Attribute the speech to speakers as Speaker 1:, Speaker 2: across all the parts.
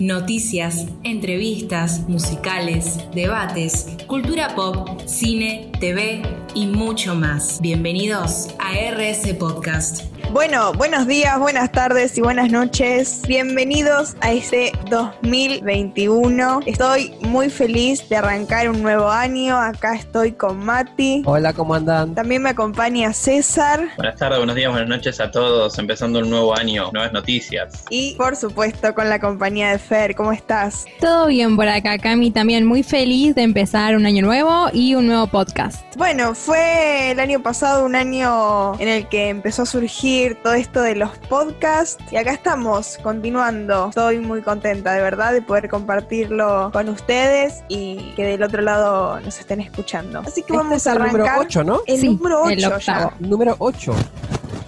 Speaker 1: Noticias, entrevistas, musicales, debates, cultura pop, cine, TV y mucho más. Bienvenidos a RS Podcast.
Speaker 2: Bueno, buenos días, buenas tardes y buenas noches. Bienvenidos a este 2021. Estoy muy feliz de arrancar un nuevo año. Acá estoy con Mati.
Speaker 3: Hola, ¿cómo andan?
Speaker 2: También me acompaña César.
Speaker 4: Buenas tardes, buenos días, buenas noches a todos. Empezando un nuevo año, nuevas noticias.
Speaker 2: Y por supuesto con la compañía de Fer. ¿Cómo estás?
Speaker 5: Todo bien por acá, Cami. También muy feliz de empezar un año nuevo y un nuevo podcast.
Speaker 2: Bueno, fue el año pasado un año en el que empezó a surgir todo esto de los podcasts y acá estamos continuando. Estoy muy contenta de verdad de poder compartirlo con ustedes y que del otro lado nos estén escuchando. Así que
Speaker 3: Este
Speaker 2: vamos
Speaker 3: es
Speaker 2: a
Speaker 3: el
Speaker 2: arrancar.
Speaker 3: número 8, ¿no?
Speaker 2: El
Speaker 5: Sí,
Speaker 2: número
Speaker 5: el
Speaker 2: 8 ya.
Speaker 5: octavo.
Speaker 3: Número 8.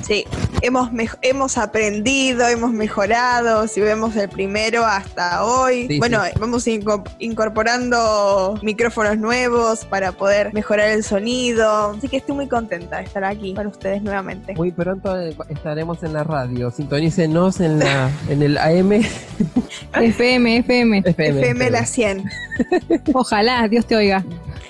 Speaker 2: Sí, hemos, hemos aprendido, hemos mejorado, si vemos el primero hasta hoy.
Speaker 3: Sí,
Speaker 2: bueno,
Speaker 3: sí.
Speaker 2: vamos inco- incorporando micrófonos nuevos para poder mejorar el sonido. Así que estoy muy contenta de estar aquí con ustedes nuevamente.
Speaker 3: Muy pronto eh, estaremos en la radio. Sintonícenos en, la, en el AM.
Speaker 5: FM, FM.
Speaker 3: FM.
Speaker 2: FM la 100.
Speaker 5: Ojalá, Dios te oiga.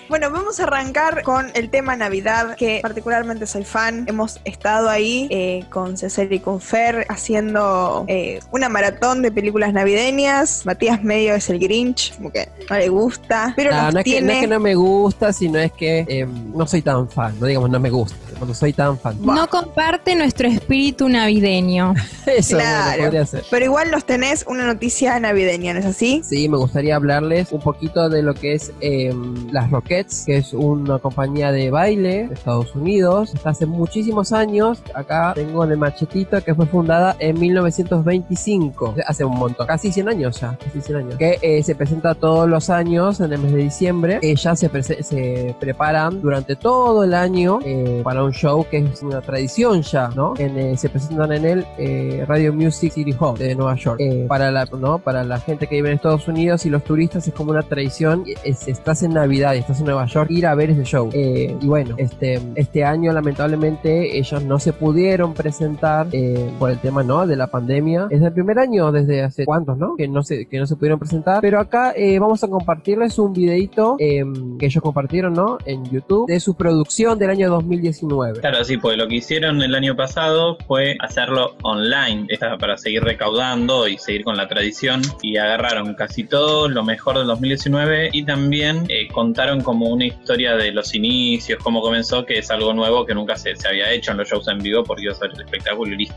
Speaker 2: Bueno, vamos a arrancar con el tema Navidad, que particularmente soy fan. Hemos estado ahí eh, con César y con Fer haciendo eh, una maratón de películas navideñas. Matías medio es el Grinch, como que no le gusta, pero
Speaker 3: No, es que, no es que no me gusta, sino es que eh, no soy tan fan. No digamos no me gusta, no soy tan fan.
Speaker 5: No comparte nuestro espíritu navideño.
Speaker 3: Eso bueno,
Speaker 2: Claro.
Speaker 3: podría ser.
Speaker 2: Pero igual nos tenés una noticia navideña, ¿no es así?
Speaker 3: Sí, me gustaría hablarles un poquito de lo que es eh, las Rockets, que es una compañía de baile de Estados Unidos. Está hace muchísimos años. Acá tengo en el machetito que fue fundada en 1925. Hace un montón, casi 100 años ya. Casi 100 años. Que eh, se presenta todos los años en el mes de diciembre. Se, prese- se preparan durante todo el año eh, para un show que es una tradición ya, ¿no? Eh, se presentan en el eh, Radio Music City Hall de Nueva York. Eh, para, la, ¿no? para la gente que vive en Estados Unidos y los turistas es como una tradición. Es- estás en Navidad y estás en Nueva York, ir a ver ese show. Eh, y bueno, este, este año lamentablemente ellos no se pudieron presentar eh, por el tema ¿no? de la pandemia. Es el primer año desde hace cuántos, ¿no? Que no se, que no se pudieron presentar. Pero acá eh, vamos a compartirles un videito eh, que ellos compartieron, ¿no? En YouTube de su producción del año 2019.
Speaker 4: Claro, sí, pues lo que hicieron el año pasado fue hacerlo online, esta para seguir recaudando y seguir con la tradición. Y agarraron casi todo lo mejor del 2019 y también contaron como una historia de los inicios, cómo comenzó, que es algo nuevo que nunca se, se había hecho en los shows en vivo porque iba a el espectáculo y listo.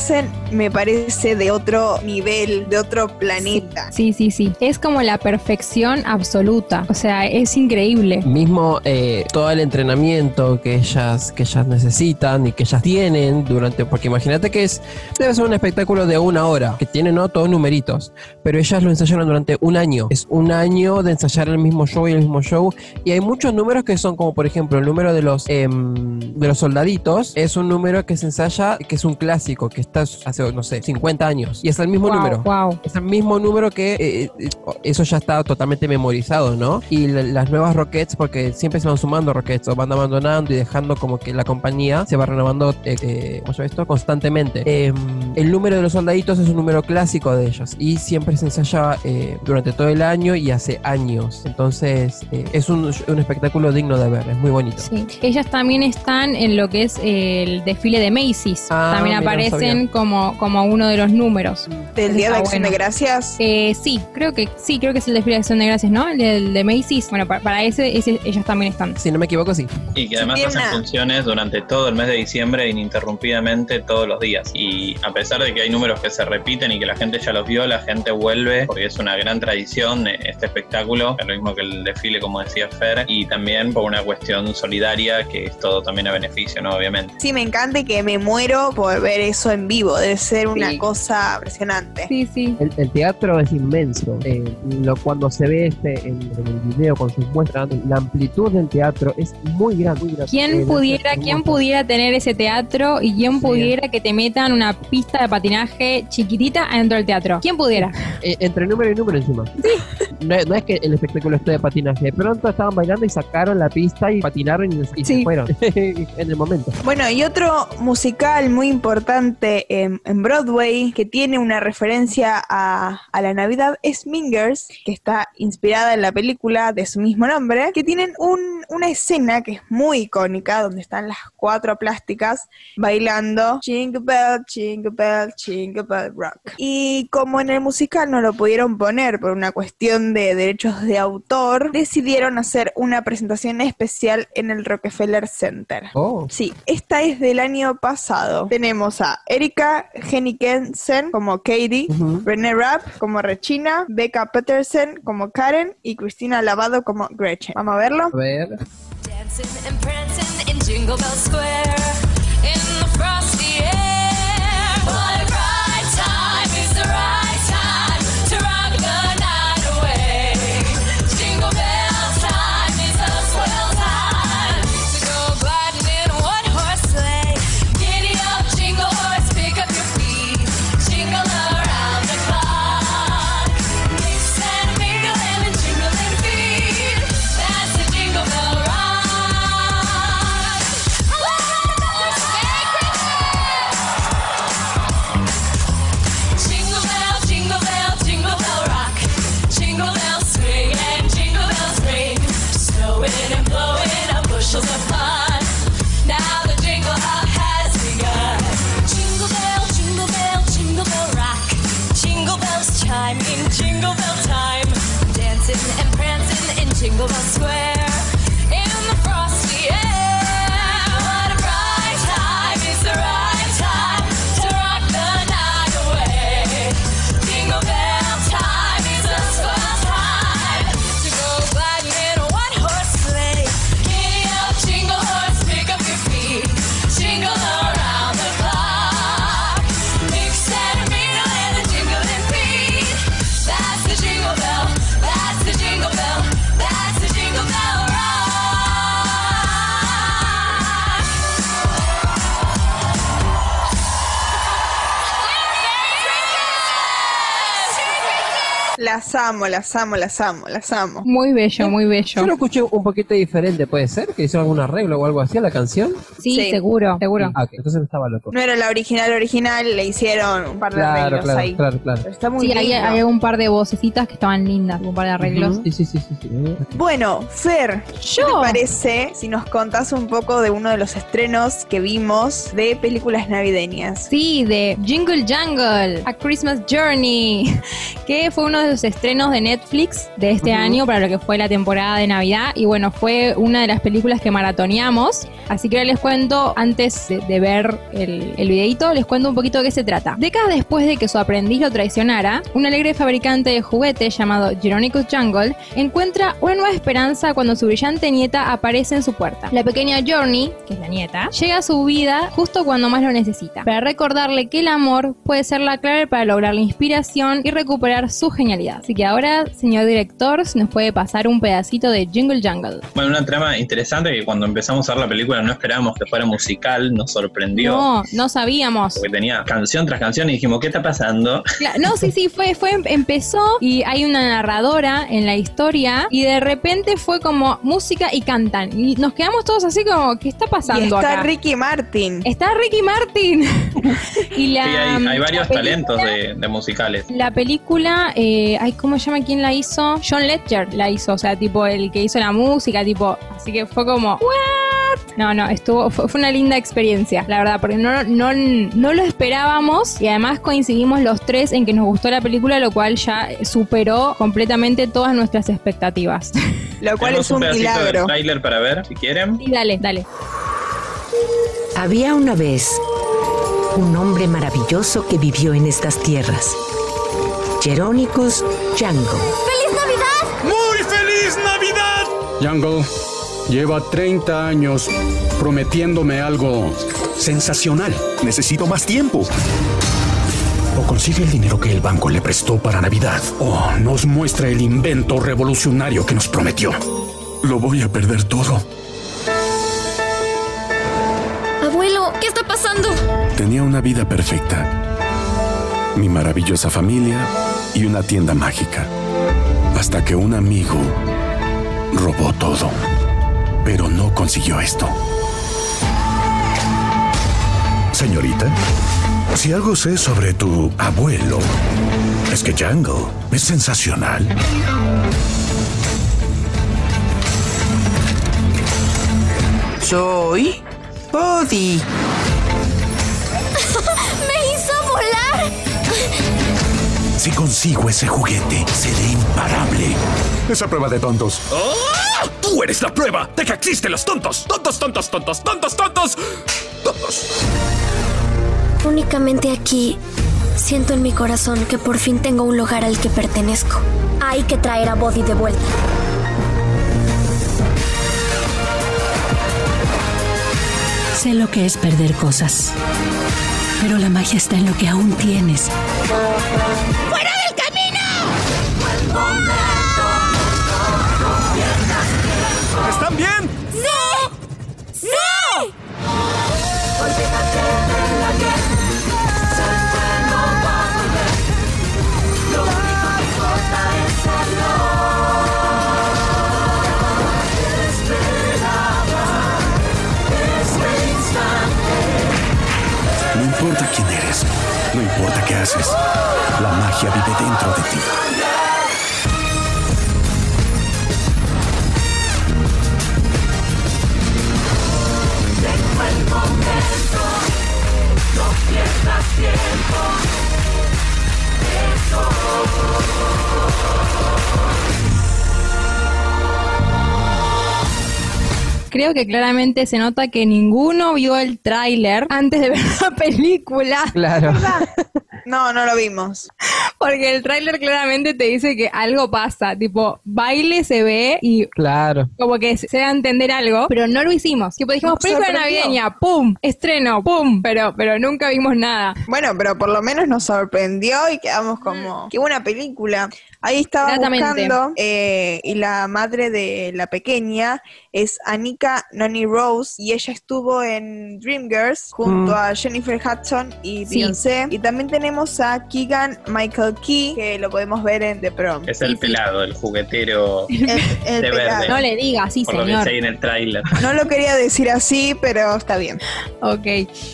Speaker 2: Hacen me parece de otro nivel, de otro planeta.
Speaker 5: Sí, sí, sí. Es como la perfección absoluta. O sea, es increíble.
Speaker 3: Mismo eh, todo el entrenamiento que ellas, que ellas necesitan y que ellas tienen durante. Porque imagínate que es. Debe ser un espectáculo de una hora, que tiene ¿no? todos numeritos. Pero ellas lo ensayaron durante un año. Es un año de ensayar el mismo show y el mismo show. Y hay muchos números que son como, por ejemplo, el número de los em, de los soldaditos. Es un número que se ensaya, que es un clásico, que está hace, no sé, 50 años. Y es el mismo
Speaker 5: Wow,
Speaker 3: número.
Speaker 5: wow.
Speaker 3: Es el mismo número que eh, eh, eso ya está totalmente memorizado, ¿no? Y la- las nuevas Rockets, porque siempre se van sumando Rockets, o van abandonando y dejando como que la compañía se va renovando, eh, eh, ¿cómo se llama esto? Constantemente. Eh, el número de los soldaditos es un número clásico de ellos y siempre se ensayaba eh, durante todo el año y hace años. Entonces es un, un espectáculo digno de ver, es muy bonito.
Speaker 5: Sí. Ellas también están en lo que es el desfile de Macy's.
Speaker 3: Ah,
Speaker 5: también
Speaker 3: no
Speaker 5: aparecen como como, uno de los números.
Speaker 2: Del Día de Acción de. Gracias.
Speaker 5: Eh, sí, creo que sí, creo que es el de Acción de Gracias, ¿no? El de, el de Macy's. Bueno, para, para ese, ese ellas también están.
Speaker 3: Si no me equivoco, sí.
Speaker 4: Y que además hacen
Speaker 2: una-
Speaker 4: funciones durante todo el mes de diciembre ininterrumpidamente todos los días. Y a pesar de que hay números que se repiten y que la gente ya los vio, la gente vuelve porque es una gran tradición eh, este espectáculo, es lo mismo que el desfile como decía Fer, y también por una cuestión solidaria que es todo también a beneficio, ¿no? Obviamente.
Speaker 2: Sí, me encanta y que me muero por ver eso en vivo. Debe ser una
Speaker 3: Sí.
Speaker 2: cosa impresionante.
Speaker 5: Sí, sí.
Speaker 3: El, el teatro es inmenso. Eh, lo, cuando se ve este en, en el video con sus muestras, la amplitud del teatro es muy grande. Muy grande.
Speaker 5: ¿Quién
Speaker 3: Eh,
Speaker 5: pudiera, quién pudiera tener ese teatro y quién
Speaker 3: Sí.
Speaker 5: pudiera que te metan una pista de patinaje chiquitita adentro del teatro? ¿Quién pudiera?
Speaker 3: Eh, entre número y número encima. No, no es que el espectáculo esté de patinaje. De pronto estaban bailando y sacaron la pista y patinaron y, y
Speaker 5: Sí.
Speaker 3: se fueron en el momento.
Speaker 2: Bueno, y otro musical muy importante en, en Broadway que tiene una referencia a, a la Navidad es Mingers, que está inspirada en la película de su mismo nombre, que tienen un- una escena que es muy icónica, donde están las cuatro plásticas bailando Jingle Bell, Jingle Bell, Jingle Bell Rock. Y como en el musical no lo pudieron poner por una cuestión de derechos de autor, decidieron hacer una presentación especial en el Rockefeller Center.
Speaker 3: Oh.
Speaker 2: Sí, esta es del año pasado. Tenemos a Erika Hennikensen como Katie,
Speaker 3: Ujú.
Speaker 2: René Rapp como Regina, Becca Peterson como Karen y Cristina Lavado como Gretchen. Vamos a verlo.
Speaker 3: A ver.
Speaker 6: Dancing and prancing in Jingle Bell Square in the frosty air.
Speaker 2: Amo, las amo, las amo, las amo.
Speaker 5: Muy bello, muy
Speaker 3: Yo
Speaker 5: bello.
Speaker 3: lo escuché un poquito diferente, ¿puede ser? ¿Que hicieron algún arreglo o algo así a la canción?
Speaker 5: Sí,
Speaker 2: Sí.
Speaker 5: seguro, seguro.
Speaker 3: Ah, ok, entonces no estaba loco.
Speaker 2: No era la original original, le hicieron un par de
Speaker 3: Claro,
Speaker 2: arreglos
Speaker 3: claro,
Speaker 2: ahí.
Speaker 3: claro, claro.
Speaker 2: Pero está muy
Speaker 5: Sí, hay, hay un par de vocecitas que estaban lindas, un par de arreglos.
Speaker 3: Sí, sí, sí, sí. sí.
Speaker 2: Bueno, Fer, ¿qué
Speaker 5: Yo.
Speaker 2: te parece si nos contás un poco de uno de los estrenos que vimos de películas navideñas?
Speaker 5: Sí, de Jingle Jungle, A Christmas Journey, que fue uno de los estrenos de Netflix de este
Speaker 3: Ujú.
Speaker 5: año para lo que fue la temporada de Navidad. Y bueno, fue una de las películas que maratoneamos. Así que ahora les cuento, antes de, de ver el, el videito, les cuento un poquito de qué se trata. Décadas después de que su aprendiz lo traicionara, un alegre fabricante de juguetes llamado Jeronicus Jungle encuentra una nueva esperanza cuando su brillante nieta aparece en su puerta. La pequeña Journey, que es la nieta, llega a su vida justo cuando más lo necesita, para recordarle que el amor puede ser la clave para lograr la inspiración y recuperar su genialidad. Así que ahora, señor director, si nos puede pasar un pedacito de Jingle Jungle.
Speaker 4: Bueno, una trama interesante que cuando empezamos a ver la película no esperábamos que fuera musical, nos sorprendió.
Speaker 5: No, no sabíamos.
Speaker 4: Porque tenía canción tras canción y dijimos, ¿qué está pasando?
Speaker 5: No, sí, sí, fue, fue, empezó y hay una narradora en la historia y de repente fue como música y cantan. Y nos quedamos todos así como, ¿qué está
Speaker 2: Y
Speaker 5: pasando
Speaker 2: está
Speaker 5: acá?
Speaker 2: Ricky Martin.
Speaker 5: Está Ricky Martin. y la,
Speaker 4: Sí, hay, hay varios
Speaker 5: la
Speaker 4: talentos de, de musicales.
Speaker 5: La película, eh, ay, ¿cómo se llama quién la hizo? John Ledger la hizo, o sea, tipo el que hizo la música, tipo, así que fue como, ¿what? No, no, estuvo, fue, fue una linda experiencia, la verdad, porque no, no, no lo esperábamos y además coincidimos los tres en que nos gustó la película, lo cual ya superó completamente todas nuestras expectativas.
Speaker 2: Lo cual es un
Speaker 4: pedacito del
Speaker 2: milagro.
Speaker 4: tráiler para ver, si quieren.
Speaker 5: Y dale, dale.
Speaker 7: Había una vez un hombre maravilloso que vivió en estas tierras. Jeronicus Django.
Speaker 8: ¡Muy feliz Navidad!
Speaker 9: Jungle lleva 30 años prometiéndome algo sensacional.
Speaker 10: Necesito más tiempo. O consigue el dinero que el banco le prestó para Navidad.
Speaker 9: O nos muestra el invento revolucionario que nos prometió.
Speaker 10: Lo voy a perder todo.
Speaker 11: Abuelo, ¿qué está pasando?
Speaker 10: Tenía una vida perfecta. Mi maravillosa familia y una tienda mágica. Hasta que un amigo robó todo. Pero no consiguió esto. Señorita, si algo sé sobre tu abuelo, es que Jungle es sensacional.
Speaker 7: Soy Body.
Speaker 10: Si consigo ese juguete, seré imparable. Esa prueba de tontos.
Speaker 8: ¡Ah! ¡Tú eres la prueba de que existen los tontos! ¡Tontos, tontos, tontos, tontos, tontos! ¡Tontos!
Speaker 11: Únicamente aquí siento en mi corazón que por fin tengo un lugar al que pertenezco. Hay que traer a Body de vuelta.
Speaker 7: Sé lo que es perder cosas. Pero la magia está en lo que aún tienes.
Speaker 10: Haces, la magia vive dentro de ti.
Speaker 5: Creo que claramente se nota que ninguno vio el tráiler antes de ver la película.
Speaker 3: Claro.
Speaker 2: No, no lo vimos.
Speaker 5: Porque el tráiler claramente te dice que algo pasa. Tipo, baile se ve y
Speaker 3: Claro.
Speaker 5: como que se da a entender algo, pero no lo hicimos. Tipo, dijimos,
Speaker 2: Nos
Speaker 5: película
Speaker 2: sorprendió.
Speaker 5: navideña, ¡pum! Estreno, ¡pum! Pero, pero nunca vimos nada.
Speaker 2: Bueno, pero por lo menos nos sorprendió y quedamos como, qué buena película. Ahí estaba buscando eh, y la madre de la pequeña es Anika Noni Rose y ella estuvo en Dreamgirls junto
Speaker 3: Mm.
Speaker 2: a Jennifer Hudson y
Speaker 5: Sí.
Speaker 2: Beyoncé. Y también tenemos a Keegan Michael Key que lo podemos ver en The Prom.
Speaker 4: Es el pelado, el juguetero,
Speaker 2: El, el
Speaker 4: De
Speaker 2: pelado.
Speaker 4: verde.
Speaker 5: No le diga, sí,
Speaker 4: por lo que
Speaker 5: señor.
Speaker 4: en el tráiler.
Speaker 2: No lo quería decir así, pero está bien.
Speaker 5: Ok.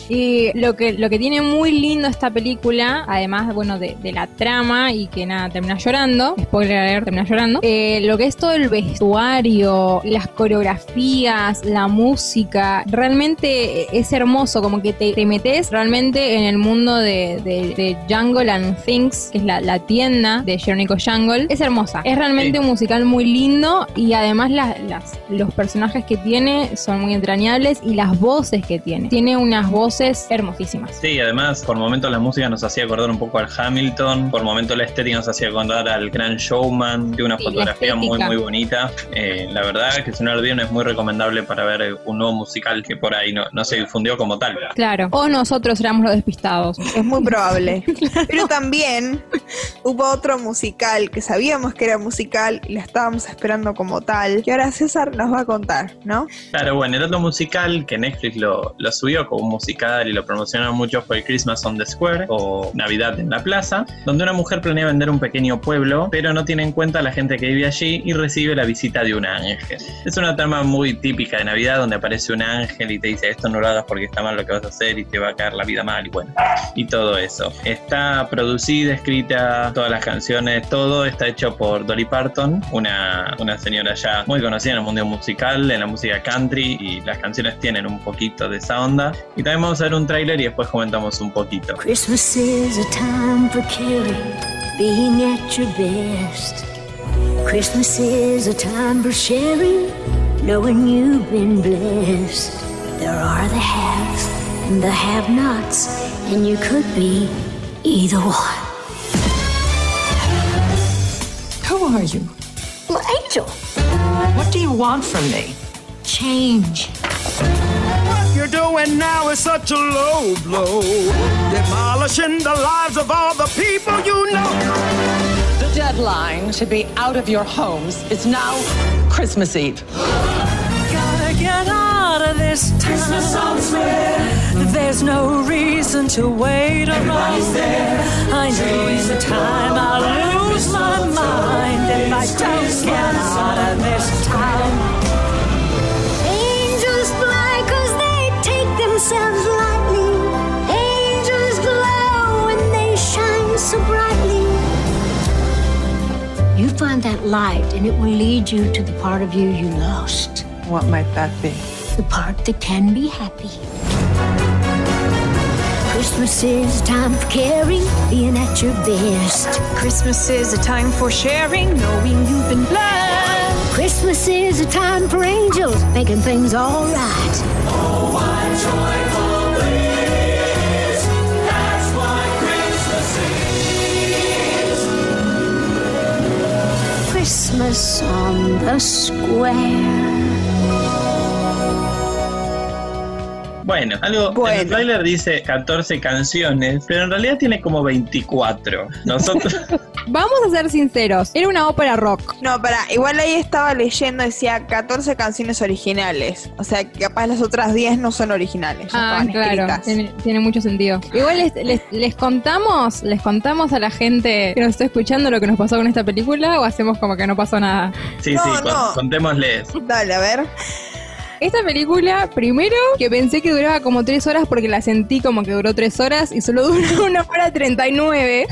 Speaker 5: Y lo que, lo que tiene muy lindo esta película, además, bueno, de, de la trama y que nada, termina llorando, spoiler alert, termina llorando, eh, lo que es todo el vestuario, las coreografías, la música, realmente es hermoso, como que te, te metes realmente en el mundo de, de, de Jungle and Things, que es la, la tienda de Jerónico Jungle. Es hermosa. Es realmente
Speaker 4: Sí.
Speaker 5: un musical muy lindo y además las, las- los personajes que tiene son muy entrañables y las voces que tiene. Tiene unas voces hermosísimas.
Speaker 4: Sí, además, por momentos la música nos hacía acordar un poco al Hamilton, por momentos la estética nos hacía acordar al Gran Showman, de una
Speaker 5: Sí,
Speaker 4: fotografía muy, muy bonita. Eh, la verdad que si no lo vieron es muy recomendable para ver un nuevo musical que por ahí no, no se difundió como tal.
Speaker 5: Claro. O nosotros éramos los despistados.
Speaker 2: Es muy probable. Pero también hubo otro musical que sabíamos que era musical y la estábamos esperando como tal, que ahora César nos va a contar, ¿no?
Speaker 4: Claro, bueno, el otro musical que Netflix lo, lo subió como un musical y lo promocionaron mucho fue Christmas on the Square o Navidad en la Plaza, donde una mujer planea vender un pequeño pueblo, pero no tiene en cuenta a la gente que vive allí y recibe la visita de un ángel. Es una trama muy típica de Navidad donde aparece un ángel y te dice esto no lo hagas porque está mal lo que vas a hacer y te va a caer la vida mal y bueno, y todo eso. Está producida, escrita, todas las canciones, todo está hecho por Dolly Parton, una, una señora ya muy conocida en el mundo musical, en la música country, y las canciones tienen un poquito de esa onda. Y también vamos a ver un tráiler y después comentamos un poquito.
Speaker 12: Christmas is a time for caring, being at your best. Christmas is a time for sharing, knowing you've been blessed. There are the haves and the have nots, and you could be either one.
Speaker 13: Who are you?
Speaker 12: Well, Angel,
Speaker 13: What do you want from me?
Speaker 12: change.
Speaker 8: What you're doing now is such a low blow, demolishing the lives of all the people you know.
Speaker 13: The deadline to be out of your homes is now Christmas Eve.
Speaker 6: Gotta get out of this town. Christmas songs There's no reason to wait around. I know in time I'll lose my mind if I don't get out of this town.
Speaker 12: Angels fly 'cause they take themselves lightly. Angels glow and they shine so brightly. You find that light, and it will lead you to the part of you you lost.
Speaker 13: What might that be?
Speaker 12: The part that can be happy. Christmas is a time for caring, being at your best.
Speaker 6: Christmas is a time for sharing, knowing you've been blessed.
Speaker 12: Christmas is a time for angels, making things alright. Oh, what joyful bliss! That's what Christmas is. Christmas on the square.
Speaker 4: Bueno, algo.
Speaker 2: Bueno.
Speaker 4: El trailer dice 14 canciones, pero en realidad tiene como 24. Nosotros.
Speaker 5: Vamos a ser sinceros, era una ópera rock.
Speaker 2: No, para, igual ahí estaba leyendo, decía 14 canciones originales. O sea, que capaz las otras 10 no son originales. ya
Speaker 5: Ah, claro, tiene, tiene mucho sentido. Igual les, les- les contamos, les contamos a la gente que nos está escuchando lo que nos pasó con esta película o hacemos como que no pasó nada.
Speaker 4: Sí,
Speaker 2: No,
Speaker 4: sí, con-
Speaker 2: no.
Speaker 4: contémosles.
Speaker 2: Dale, a ver.
Speaker 5: Esta película, primero, que pensé que duraba como tres horas porque la sentí como que duró tres horas y solo duró una hora 39.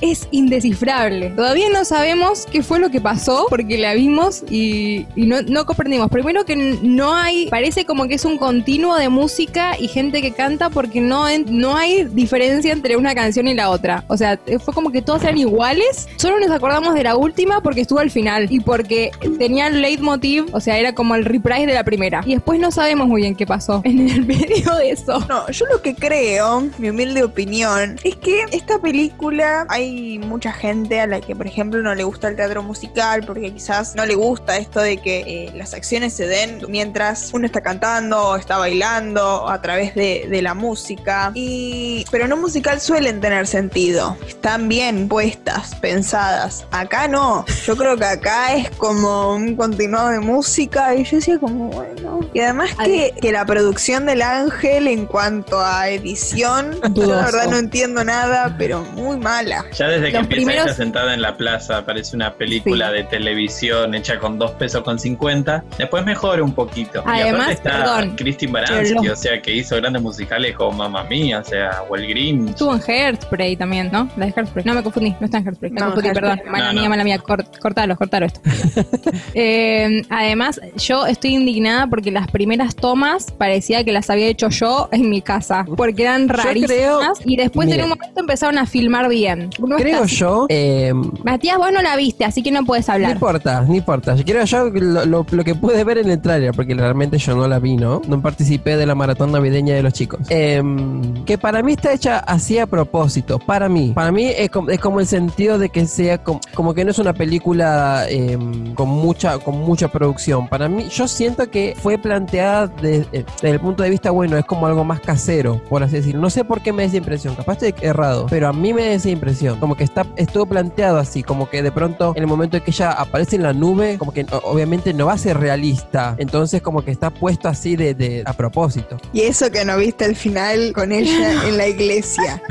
Speaker 5: Es indescifrable. Todavía no sabemos qué fue lo que pasó porque la vimos y, no, no comprendimos. Primero que no hay, parece como que es un continuo de música y gente que canta porque no, no hay diferencia entre una canción y la otra. O sea, fue como que todas eran iguales. Solo nos acordamos de la última porque estuvo al final y porque tenía el leitmotiv, o sea, era como el reprise de la primera. Y después no sabemos muy bien qué pasó en el medio de eso.
Speaker 2: No, yo lo que creo, mi humilde opinión, es que esta película hay mucha gente a la que, por ejemplo, no le gusta el teatro musical porque quizás no le gusta esto de que eh, las acciones se den mientras uno está cantando o está bailando a través de, de la música. Y, pero no musical suelen tener sentido. Están bien puestas, pensadas. Acá no. Yo creo que acá es como un continuado de música y yo decía como, bueno. Y además que, que la producción del Ángel en cuanto a edición, yo la verdad no entiendo nada, pero muy mala.
Speaker 4: Ya desde que
Speaker 5: Los
Speaker 4: empieza
Speaker 5: primeros-
Speaker 4: ella sentada en la plaza, parece una película
Speaker 5: Sí.
Speaker 4: de televisión hecha con 2 pesos con 50. Después mejora un poquito. y
Speaker 5: Además,
Speaker 4: aparte está
Speaker 5: perdón,
Speaker 4: Christine Baranski, o sea, que hizo grandes musicales como Mamma Mía, o sea, o el Grinch.
Speaker 5: Estuvo en Hairspray también, ¿no? La de Hairspray. No me confundí, no está en Hairspray. Me
Speaker 2: No,
Speaker 5: confundí,
Speaker 2: Hairspray.
Speaker 5: perdón. Mala
Speaker 4: No,
Speaker 5: mía,
Speaker 4: no.
Speaker 5: mala mía. Cort, cortalo, cortalo esto. Eh, además, yo estoy indignada porque las primeras tomas parecía que las había hecho yo en mi casa. Porque eran rarísimas.
Speaker 3: creo-
Speaker 5: y después en
Speaker 3: Mire.
Speaker 5: un momento empezaron a filmar bien. Está
Speaker 3: Creo yo, eh,
Speaker 5: Matías, vos no la viste, así que no puedes
Speaker 3: no
Speaker 5: hablar.
Speaker 3: importa, no importa. Yo Creo yo lo, lo- lo que pude ver en el tráiler, porque realmente yo no la vi, ¿no? No participé de la maratón navideña de los chicos. Em, que para mí está hecha así a propósito, para mí. Para mí es como, es como el sentido de que sea como, como que no es una película em, con mucha con mucha producción. Para mí, yo siento que fue planteada de- eh, desde el punto de vista, bueno, es como algo más casero, por así decirlo. No sé por qué me da esa impresión, capaz estoy errado, pero a mí me da esa impresión. Como que está, estuvo planteado así, como que de pronto en el momento en que ella aparece en la nube, como que obviamente no va a ser realista. Entonces como que está puesto así de, de- a propósito.
Speaker 2: Y eso que no viste el final con ella en la iglesia.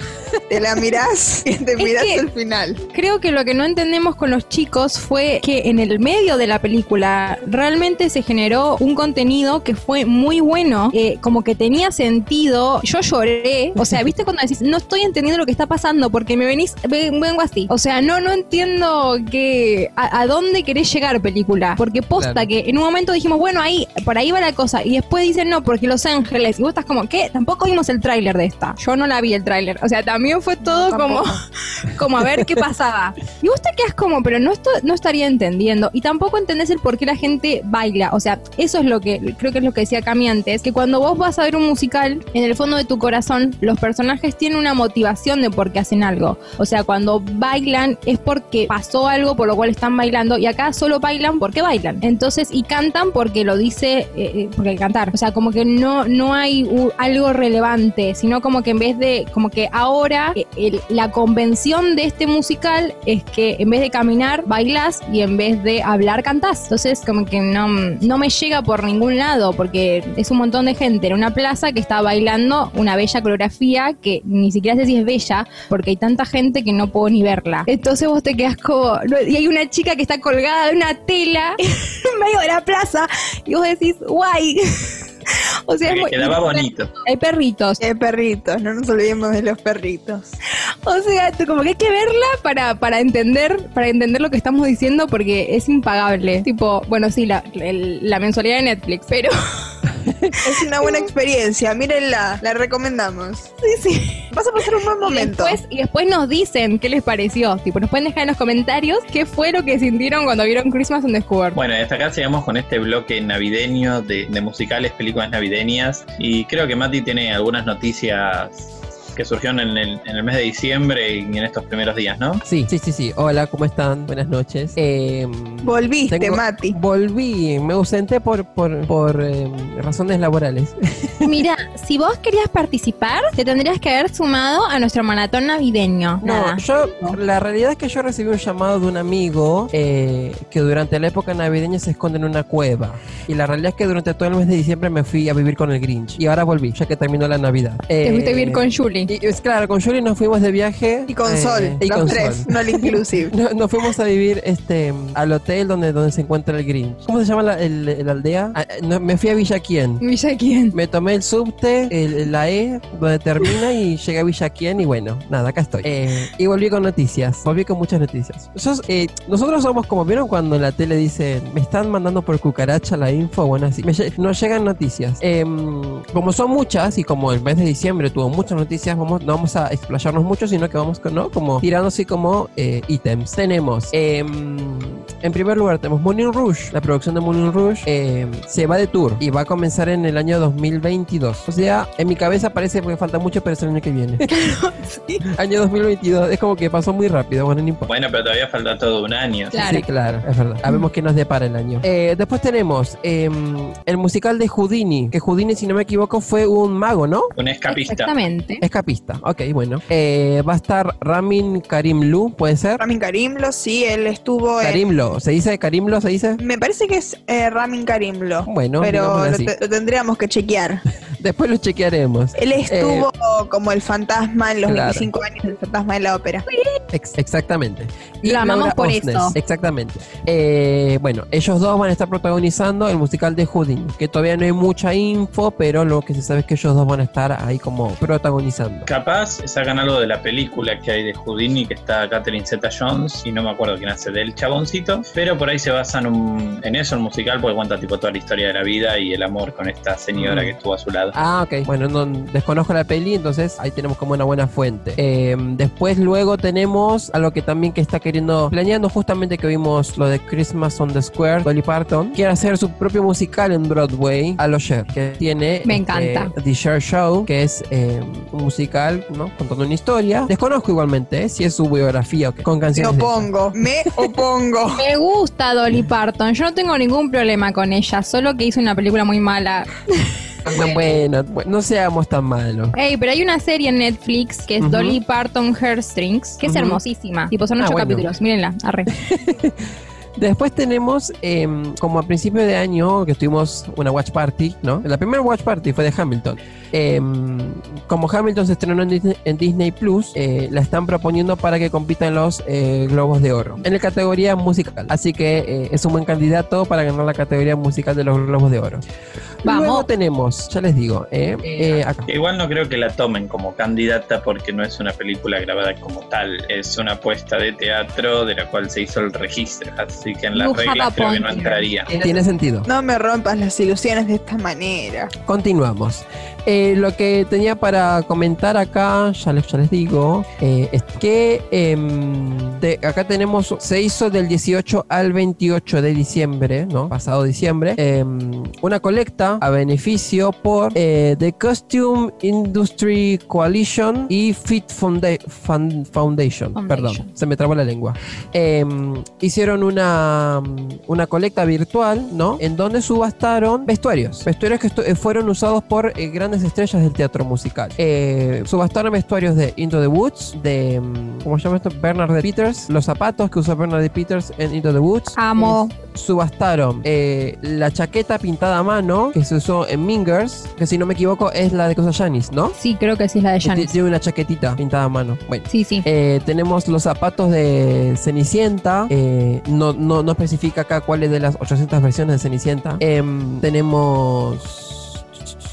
Speaker 2: Te la mirás y te
Speaker 5: Es
Speaker 2: mirás
Speaker 5: que-
Speaker 2: el final.
Speaker 5: Creo que lo que no entendemos con los chicos fue que en el medio de la película realmente se generó un contenido que fue muy bueno, eh, como que tenía sentido. Yo lloré, o sea, ¿viste cuando decís, no estoy entendiendo lo que está pasando porque me venís, ven- vengo así? O sea, no, no entiendo que a, a dónde querés llegar película, porque posta
Speaker 3: Claro.
Speaker 5: que en un momento dijimos, bueno, ahí, por ahí va la cosa, y después dicen, no, porque Los Ángeles, y vos estás como, ¿qué? Tampoco vimos el tráiler de esta. Yo no la vi el tráiler, o sea, también fue todo como como a ver qué pasaba. Y vos te quedas como, pero no, esto, no estaría entendiendo. Y tampoco entendés el por qué la gente baila. O sea, eso es lo que, creo que es lo que decía Cami antes, que cuando vos vas a ver un musical, en el fondo de tu corazón, los personajes tienen una motivación de por qué hacen algo. O sea, cuando bailan es porque pasó algo por lo cual están bailando. Y acá solo bailan porque bailan. Entonces, y cantan porque lo dice, eh, eh, porque cantar. O sea, como que no, no hay algo relevante, sino como que en vez de, como que ahora eh, la convención de este musical es que en vez de caminar, bailas y en vez de hablar, cantás. Entonces, como que no, no me llega por ningún lado, porque es un montón de gente en una plaza que está bailando una bella coreografía que ni siquiera sé si es bella, porque hay tanta gente que no puedo ni verla. Entonces vos te quedas como. Y hay una chica que está colgada de una tela en medio de la plaza y vos decís, guay. O sea, es muy-
Speaker 4: quedaba bonito.
Speaker 5: Hay perritos.
Speaker 2: Hay perritos, no nos olvidemos de los perritos.
Speaker 5: O sea, tú como que hay que verla para, para entender, para entender lo que estamos diciendo porque es impagable. Tipo, bueno, sí, la, el- la mensualidad de Netflix, pero
Speaker 2: Es una buena experiencia, mírenla, la recomendamos.
Speaker 5: sí, sí.
Speaker 2: Vas a pasar un buen
Speaker 5: Y
Speaker 2: momento.
Speaker 5: después, y después nos dicen qué les pareció. Tipo, nos pueden dejar en los comentarios qué fue lo que sintieron cuando vieron Christmas on the Square.
Speaker 4: Bueno, hasta acá llegamos con este bloque navideño de, de musicales, películas navideñas. Y creo que Mati tiene algunas noticias que surgieron en el, en el mes de diciembre y en estos primeros días, ¿no?
Speaker 3: Sí, sí, sí, sí. Hola, ¿cómo están? Buenas noches. Eh,
Speaker 2: Volviste,
Speaker 3: tengo-
Speaker 2: Mati.
Speaker 3: Volví, me ausenté por, por, por eh, razones laborales.
Speaker 5: Mira, si vos querías participar, te tendrías que haber sumado a nuestro maratón navideño.
Speaker 3: No,
Speaker 5: Nada.
Speaker 3: yo, la realidad es que yo recibí un llamado de un amigo eh, que durante la época navideña se esconde en una cueva. Y la realidad es que durante todo el mes de diciembre me fui a vivir con el Grinch. Y ahora volví, ya que terminó la Navidad.
Speaker 5: Te
Speaker 3: Eh,
Speaker 5: fuiste a vivir con Julie.
Speaker 3: Y es claro, con Julie nos fuimos de viaje.
Speaker 2: Y con
Speaker 3: eh,
Speaker 2: Sol,
Speaker 3: y
Speaker 2: los
Speaker 3: con
Speaker 2: tres,
Speaker 3: Sol.
Speaker 2: no el inclusive.
Speaker 3: No- Nos fuimos a vivir este al hotel donde, donde se encuentra el Grinch. ¿Cómo se llama la, el- el aldea? Ah, no, me fui a Villa Quien.
Speaker 5: ¿Villa quién?
Speaker 3: Me tomé el subte, el- la E, donde termina y llegué a Villa Quien y bueno, nada, acá estoy. Eh, y volví con noticias, volví con muchas noticias. Sos- eh, nosotros somos como, ¿vieron cuando en la tele dicen, me están mandando por cucaracha la info? Bueno, así, me nos llegan noticias. Em, como son muchas y como el mes de diciembre tuvo muchas noticias, no vamos a explayarnos mucho, sino que vamos ¿no? como tirando así como eh, ítems. Tenemos, em, en primer lugar, tenemos Moulin Rouge. La producción de Moulin Rouge eh, se va de tour y va a comenzar en el año 2022. O sea, en mi cabeza parece que falta mucho, pero es el año que viene. Año 2022. Es como que pasó muy rápido. Bueno, no importa.
Speaker 4: Bueno, pero todavía falta todo un año.
Speaker 5: Claro.
Speaker 3: Sí, claro, es verdad. Sabemos que nos depara el año. Eh, después tenemos em, el musical de Houdini, que Houdini, si no me equivoco, fue un mago, ¿no?
Speaker 4: Un escapista.
Speaker 5: Exactamente.
Speaker 3: Escapista, ok, bueno. Eh, va a estar Ramin Karimlu, ¿puede ser?
Speaker 2: Ramin Karimlo, sí, él estuvo en...
Speaker 3: Karimlo, ¿se dice Karimlo? ¿Se dice?
Speaker 2: Me parece que es eh, Ramin Karimlo.
Speaker 3: Bueno,
Speaker 2: pero lo, te- lo tendríamos que chequear.
Speaker 3: Después lo chequearemos.
Speaker 2: Él estuvo
Speaker 3: Eh,
Speaker 2: como el fantasma en los
Speaker 3: claro.
Speaker 2: 25 años del fantasma de la ópera.
Speaker 3: Ex- exactamente.
Speaker 5: Lo amamos por eso.
Speaker 3: Exactamente. Eh, bueno, ellos dos van a estar protagonizando el musical de Houdini, que todavía no hay mucha info, pero lo que se sabe es que ellos dos van a estar ahí como protagonizando.
Speaker 4: Capaz sacan algo de la película que hay de Houdini, que está Catherine Zeta Jones, y no me acuerdo quién hace del chaboncito, pero por ahí se basan un- en eso el musical, porque cuenta tipo toda la historia de la vida y el amor con esta señora
Speaker 3: Mm.
Speaker 4: que estuvo a su lado.
Speaker 3: Ah, ok. Bueno, no, desconozco la peli, entonces ahí tenemos como una buena fuente. Eh, después luego tenemos a lo que también que está queriendo, planeando justamente que vimos lo de Christmas on the Square, Dolly Parton, quiere hacer su propio musical en Broadway, a lo Cher, que tiene
Speaker 5: Me
Speaker 3: este,
Speaker 5: encanta.
Speaker 3: The Cher Show, que es eh, un musical, ¿no? Contando una historia. Desconozco igualmente eh, si es su biografía o qué, con
Speaker 2: Me
Speaker 3: canciones. ella.
Speaker 2: opongo, me opongo.
Speaker 5: Me gusta Dolly Parton, yo no tengo ningún problema con ella, solo que hizo una película muy mala.
Speaker 3: bueno, no seamos tan malos.
Speaker 5: Ey, pero hay una serie en Netflix que es. Dolly Parton Heartstrings, que es hermosísima. Tipo, son
Speaker 3: Ah,
Speaker 5: ocho
Speaker 3: bueno.
Speaker 5: capítulos. Mírenla, arre.
Speaker 3: Después tenemos, em, como a principio de año, que tuvimos una watch party, ¿no? La primera watch party fue de Hamilton. Em, como Hamilton se estrenó en Disney, en Disney Plus, eh, la están proponiendo para que compita en los eh, Globos de Oro, en la categoría musical. Así que eh, es un buen candidato para ganar la categoría musical de los Globos de Oro.
Speaker 5: Vamos.
Speaker 3: Luego tenemos, ya les digo, eh, eh, acá.
Speaker 4: Igual no creo que la tomen como candidata porque no es una película grabada como tal, es una apuesta de teatro de la cual se hizo el registro, así que en las reglas creo que no entraría.
Speaker 3: Tiene sentido.
Speaker 2: No me rompas las ilusiones de esta manera.
Speaker 3: Continuamos. Eh, lo que tenía para comentar acá, ya les, ya les digo, eh, es que em, de- acá tenemos, se hizo del 18 al 28 de diciembre, ¿no? Pasado diciembre, em, una colecta a beneficio por eh, The Costume Industry Coalition y Fit Foundation.
Speaker 5: Foundation.
Speaker 3: Perdón, se me trabó la lengua. Em, hicieron una, una colecta virtual, ¿no? En donde subastaron vestuarios. Vestuarios que fueron usados por eh, grandes estrellas del teatro musical. Eh, subastaron vestuarios de Into the Woods, de. mm, ¿Cómo se llama esto? Bernard de Peters. Los zapatos que usó Bernard de Peters en Into the Woods.
Speaker 5: Amo.
Speaker 3: Subastaron eh, la chaqueta pintada a mano que se usó en Mingers, que si no me equivoco es la de usa Janis, ¿no?
Speaker 5: Sí, creo que sí es la de Janis.
Speaker 3: Tiene una chaquetita pintada a mano. Bueno.
Speaker 5: Sí, sí.
Speaker 3: Eh, tenemos los zapatos de Cenicienta. no, no, no especifica acá cuáles de las 800 versiones de Cenicienta. Em, tenemos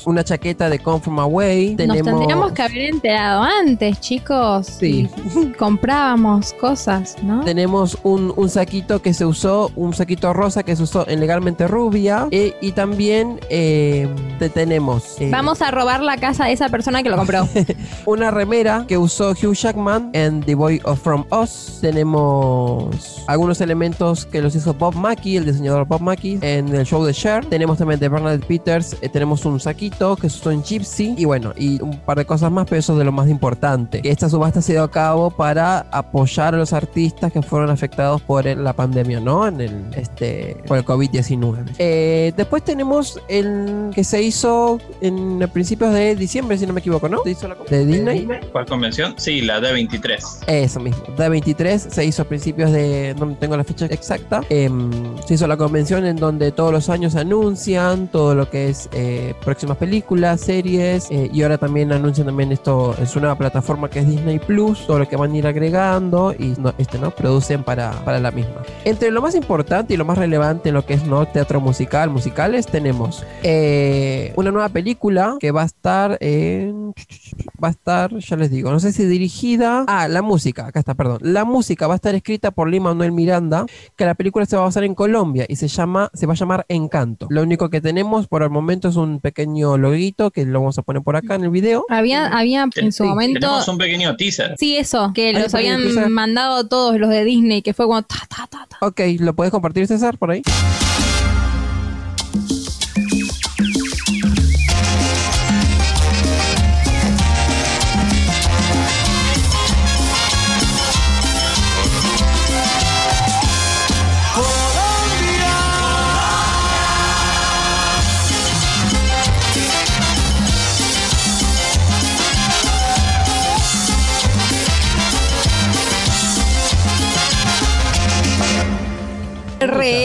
Speaker 3: una chaqueta de Come From Away.
Speaker 5: Nos tendríamos que haber enterado antes, chicos.
Speaker 3: Sí.
Speaker 5: Y comprábamos cosas, ¿no?
Speaker 3: Tenemos un, un saquito que se usó, un saquito rosa que se usó en Legalmente Rubia. eh, y también eh, te- tenemos eh,
Speaker 5: Vamos a robar la casa de esa persona que lo compró.
Speaker 3: una remera que usó Hugh Jackman en The Boy of From Us. Tenemos algunos elementos que los hizo Bob Mackie, el diseñador Bob Mackie, en el show de Cher. Tenemos también de Bernard Peters. eh, tenemos un saquito que se usó en Gypsy. Y bueno, y un par de cosas más, pero eso es de lo más importante. Que esta subasta se dio a cabo para apoyar a los artistas que fueron afectados por la pandemia, ¿no? En el, este, por el COVID-19. Eh, después tenemos el que se hizo en principios de diciembre, si no me equivoco, ¿no? Se hizo la- de Disney.
Speaker 4: ¿Cuál convención? Sí, la D23.
Speaker 3: Eso mismo. D23 se hizo a principios de. No tengo la fecha exacta. Em, se hizo la convención en donde todos los años anuncian todo lo que es eh, próximas películas, series. eh, y ahora también anuncian también esto en su nueva plataforma que es Disney Plus. Todo lo que van a ir agregando y no, este, ¿no? producen para, para la misma. Entre lo más importante y lo más relevante en lo que es no teatro musical, musicales, tenemos eh, una nueva película que va a estar en. Va a estar, ya les digo, no sé si dirigida. Ah, la música, acá está, perdón. La música va a estar escrita por Lin Manuel Miranda, que la película se va a basar en Colombia y se llama, se va a llamar Encanto. Lo único que tenemos por el momento es un pequeño loguito que lo vamos a poner por acá en el video.
Speaker 5: Había, había en su
Speaker 4: Sí,
Speaker 5: momento.
Speaker 4: Tenemos un pequeño teaser.
Speaker 5: Sí, eso, que los habían
Speaker 3: teaser.
Speaker 5: mandado todos los de Disney, que fue como ta, ta, ta, ta.
Speaker 3: Ok, ¿lo puedes compartir, César, por ahí?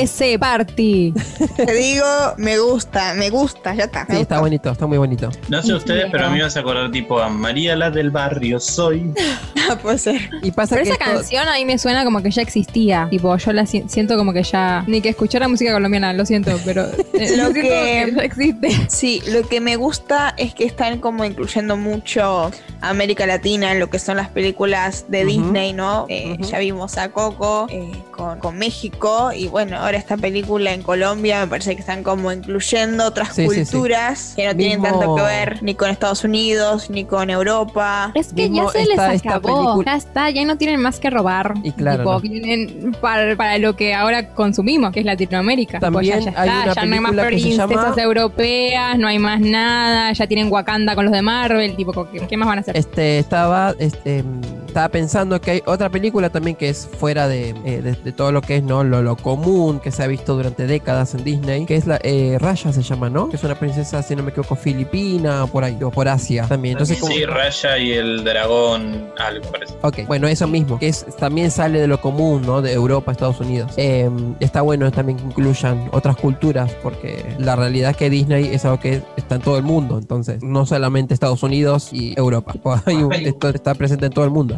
Speaker 5: RS Party.
Speaker 2: Te digo, me gusta, me gusta, ya está.
Speaker 3: Sí, está bonito, está muy bonito.
Speaker 4: No sé ustedes, pero a mí me vas a acordar tipo a María la del barrio soy.
Speaker 2: Puede ser.
Speaker 3: Y pasa
Speaker 5: Pero
Speaker 3: que
Speaker 5: esa
Speaker 3: esto-
Speaker 5: canción a mí me suena como que ya existía. Tipo, yo la si- siento como que ya. Ni que escuchar la música colombiana, lo siento, pero. eh,
Speaker 2: Lo que-
Speaker 5: ya existe.
Speaker 2: Sí, lo que me gusta es que están como incluyendo mucho América Latina en lo que son las películas de
Speaker 3: Ujú.
Speaker 2: Disney, ¿no? Eh,
Speaker 3: Ujú.
Speaker 2: Ya vimos a Coco eh, con, con México y bueno, ahora esta película en Colombia me parece que están como incluyendo otras
Speaker 3: Sí, sí, sí.
Speaker 2: culturas que no tienen
Speaker 3: Mismo-
Speaker 2: tanto que ver ni con Estados Unidos ni con Europa.
Speaker 5: Es que
Speaker 3: Mismo
Speaker 5: ya se les
Speaker 3: esta-
Speaker 5: acabó. Ya está, ya no tienen más que robar.
Speaker 3: Y claro,
Speaker 5: Tipo,
Speaker 3: no.
Speaker 5: vienen para, para lo que ahora consumimos, que es Latinoamérica.
Speaker 3: También
Speaker 5: ya, ya
Speaker 3: hay
Speaker 5: está,
Speaker 3: una
Speaker 5: ya no hay más princesas
Speaker 3: llama-
Speaker 5: europeas, no hay más nada, ya tienen Wakanda con los de Marvel, tipo, ¿qué, qué más van a hacer?
Speaker 3: Este estaba, este, estaba pensando que hay otra película también que es fuera de, eh, de, de todo lo que es no lo, lo común que se ha visto durante décadas en Disney, que es la eh, Raya se llama, ¿no? Que es una princesa, si no me equivoco, filipina, por ahí, o por Asia también. Entonces, como-
Speaker 4: Sí, Raya y el dragón, algo parece.
Speaker 3: Ok, bueno, eso mismo, que es, también sale de lo común, ¿no? De Europa, Estados Unidos. Eh, está bueno también que incluyan otras culturas, porque la realidad es que Disney es algo que está en todo el mundo, entonces, no solamente Estados Unidos y Europa. Está presente en todo el mundo.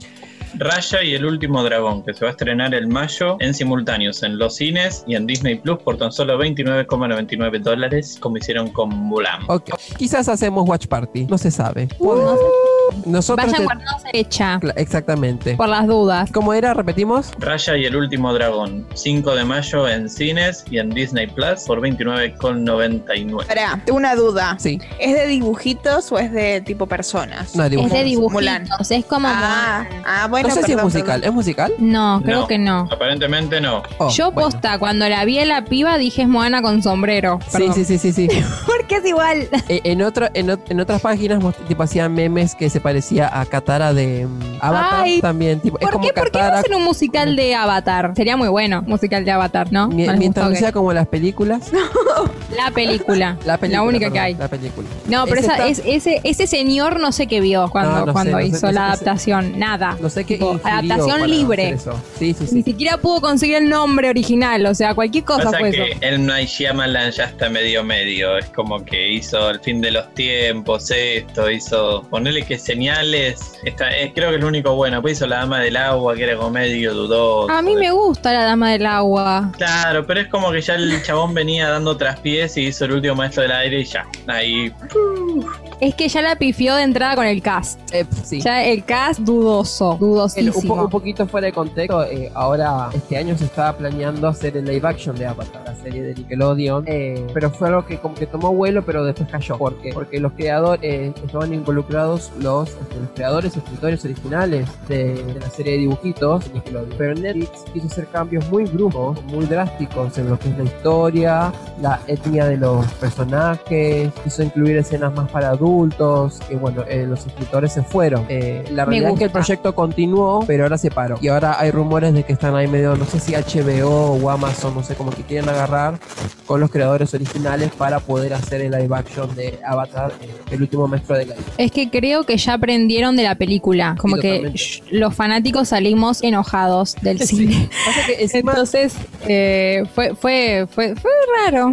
Speaker 4: Raya y el último dragón, que se va a estrenar en mayo en simultáneos en los cines y en Disney Plus por tan solo 29,99 dólares, como hicieron con Mulan.
Speaker 3: Ok, quizás hacemos Watch Party, no se sabe. Nosotros
Speaker 5: Vayan guardándose hecha.
Speaker 3: Cla- Exactamente.
Speaker 5: Por las dudas.
Speaker 3: ¿Cómo era? ¿Repetimos?
Speaker 4: Raya y el último dragón, 5 de mayo en cines y en Disney Plus por 29,99.
Speaker 2: Pará, tengo una duda.
Speaker 3: Sí.
Speaker 2: ¿Es de dibujitos o es de tipo personas?
Speaker 3: No,
Speaker 5: Es
Speaker 3: dibujitos.
Speaker 5: de dibujitos.
Speaker 2: Mulan.
Speaker 5: Es como.
Speaker 2: Ah, ah, bueno,
Speaker 3: no sé si es
Speaker 2: perdón,
Speaker 3: musical.
Speaker 2: perdón.
Speaker 3: ¿Es musical?
Speaker 5: No, creo
Speaker 4: No.
Speaker 5: que no.
Speaker 4: Aparentemente no.
Speaker 3: Oh,
Speaker 5: Yo
Speaker 3: bueno.
Speaker 5: posta, cuando la vi a la piba dije es Moana con sombrero.
Speaker 3: Sí,
Speaker 5: Perdón.
Speaker 3: sí, sí, sí, sí.
Speaker 5: Porque es igual.
Speaker 3: Eh, en, otro, en, en otras páginas tipo hacían memes que se parecía a Katara de mm, Avatar
Speaker 5: Ay,
Speaker 3: también. Tipo, es
Speaker 5: ¿Por
Speaker 3: como
Speaker 5: qué? ¿Por qué no
Speaker 3: Katara.
Speaker 5: hacen un musical de Avatar? Sería muy bueno, musical de Avatar, ¿no?
Speaker 3: mi- mientras no sea como las películas.
Speaker 5: La película.
Speaker 3: La película.
Speaker 5: única
Speaker 3: perdón,
Speaker 5: que hay.
Speaker 3: La película.
Speaker 5: No, pero
Speaker 3: Ese
Speaker 5: esa,
Speaker 3: está-
Speaker 5: es, ese, ese señor no sé qué vio cuando,
Speaker 3: No, no sé,
Speaker 5: cuando
Speaker 3: no sé,
Speaker 5: hizo
Speaker 3: no sé
Speaker 5: la adaptación. Nada.
Speaker 3: No sé qué
Speaker 5: Tipo,
Speaker 3: ingirió
Speaker 5: adaptación libre.
Speaker 3: Sí, sí,
Speaker 5: Ni siquiera pudo conseguir el nombre original, o sea, cualquier cosa
Speaker 4: Pasa
Speaker 5: fue
Speaker 4: que
Speaker 5: eso.
Speaker 4: el Night Shyamalan ya está medio medio, es como que hizo el fin de los tiempos, esto, hizo, ponerle que señales, está, eh, creo que es lo único bueno, pues hizo La Dama del Agua, que era como medio dudoso.
Speaker 5: A mí me gusta la dama del agua.
Speaker 4: Claro, pero es como que ya el chabón venía dando traspiés y hizo el último maestro del aire y ya, ahí
Speaker 5: Es que ya la pifió de entrada con el cast.
Speaker 3: Eh, sí.
Speaker 5: Ya el cast dudoso,
Speaker 3: El- un, po-
Speaker 5: dudosísimo.
Speaker 3: un poquito fuera de contexto, eh, ahora este año se estaba planeando hacer el live action de Avatar, la serie de Nickelodeon, eh, pero fue algo que como que tomó vuelo, pero después cayó. ¿Por qué? Porque los creadores eh, estaban involucrados los, este, los creadores, escritores originales de, de la serie de dibujitos de Nickelodeon. Pero Netflix quiso hacer cambios muy bruscos, muy drásticos en lo que es la historia, la etnia de los personajes, quiso incluir escenas más para adultos, y bueno, eh, los escritores se fueron. Eh, la realidad es que el proyecto continuó, pero ahora se paró. Y ahora hay rumores de que están ahí medio, no sé si HBO o Amazon, no sé, como que quieren agarrar con los creadores originales para poder hacer el live action de Avatar, eh, el último maestro de la
Speaker 5: Es que creo que ya aprendieron de la película. Como
Speaker 3: Sí,
Speaker 5: que los fanáticos salimos enojados del
Speaker 3: Sí.
Speaker 5: cine.
Speaker 3: Pasa que encima,
Speaker 5: Entonces, eh, fue, fue, fue, fue raro.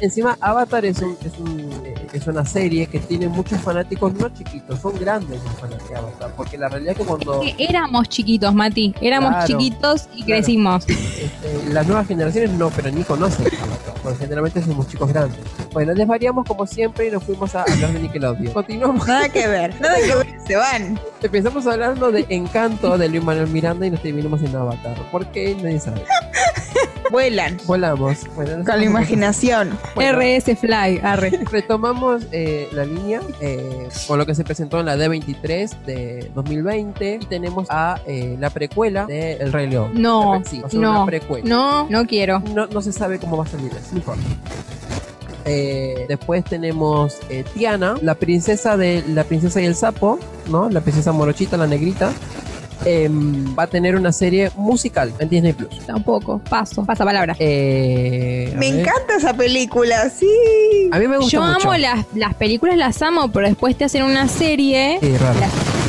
Speaker 3: Encima Avatar es, un, es, un, eh, es una serie que tiene muchos fanáticos no chiquitos, son grandes los fanáticos de Avatar, porque la realidad es que cuando
Speaker 5: Que Éramos chiquitos, Mati. Éramos
Speaker 3: Claro,
Speaker 5: chiquitos y
Speaker 3: claro.
Speaker 5: crecimos.
Speaker 3: este, las nuevas generaciones no, pero ni conocen Avatar, porque generalmente somos chicos grandes. Bueno, desvariamos como siempre y nos fuimos a hablar de Nickelodeon. Continuamos.
Speaker 2: Nada que ver, nada que ver, se van.
Speaker 3: Empezamos hablando de Encanto de Luis Manuel Miranda y nos terminamos en Avatar. ¿Por qué? Nadie sabe.
Speaker 2: Vuelan.
Speaker 3: Volamos. Bueno, no
Speaker 2: Con la imaginación.
Speaker 3: Bueno,
Speaker 5: RS Fly, arre.
Speaker 3: Retomamos eh, la línea eh, con lo que se presentó en la D23 de 2020 y tenemos a eh, la precuela de El Rey León.
Speaker 5: No,
Speaker 3: Sí, va a ser
Speaker 5: no,
Speaker 3: una precuela.
Speaker 5: no, no quiero.
Speaker 3: No, no se sabe cómo va a salir eso, no importa. Eh, después tenemos eh, Tiana, la princesa de la princesa y el sapo, ¿no? La princesa morochita, la negrita. Em, va a tener una serie musical en Disney Plus.
Speaker 5: Tampoco. Paso, pasa palabra.
Speaker 3: Eh,
Speaker 2: Me
Speaker 3: ver.
Speaker 2: encanta esa película, sí.
Speaker 3: A mí me gusta
Speaker 5: Yo
Speaker 3: mucho.
Speaker 5: amo las, las películas, las amo, pero después te hacen una serie.
Speaker 3: Sí, raro.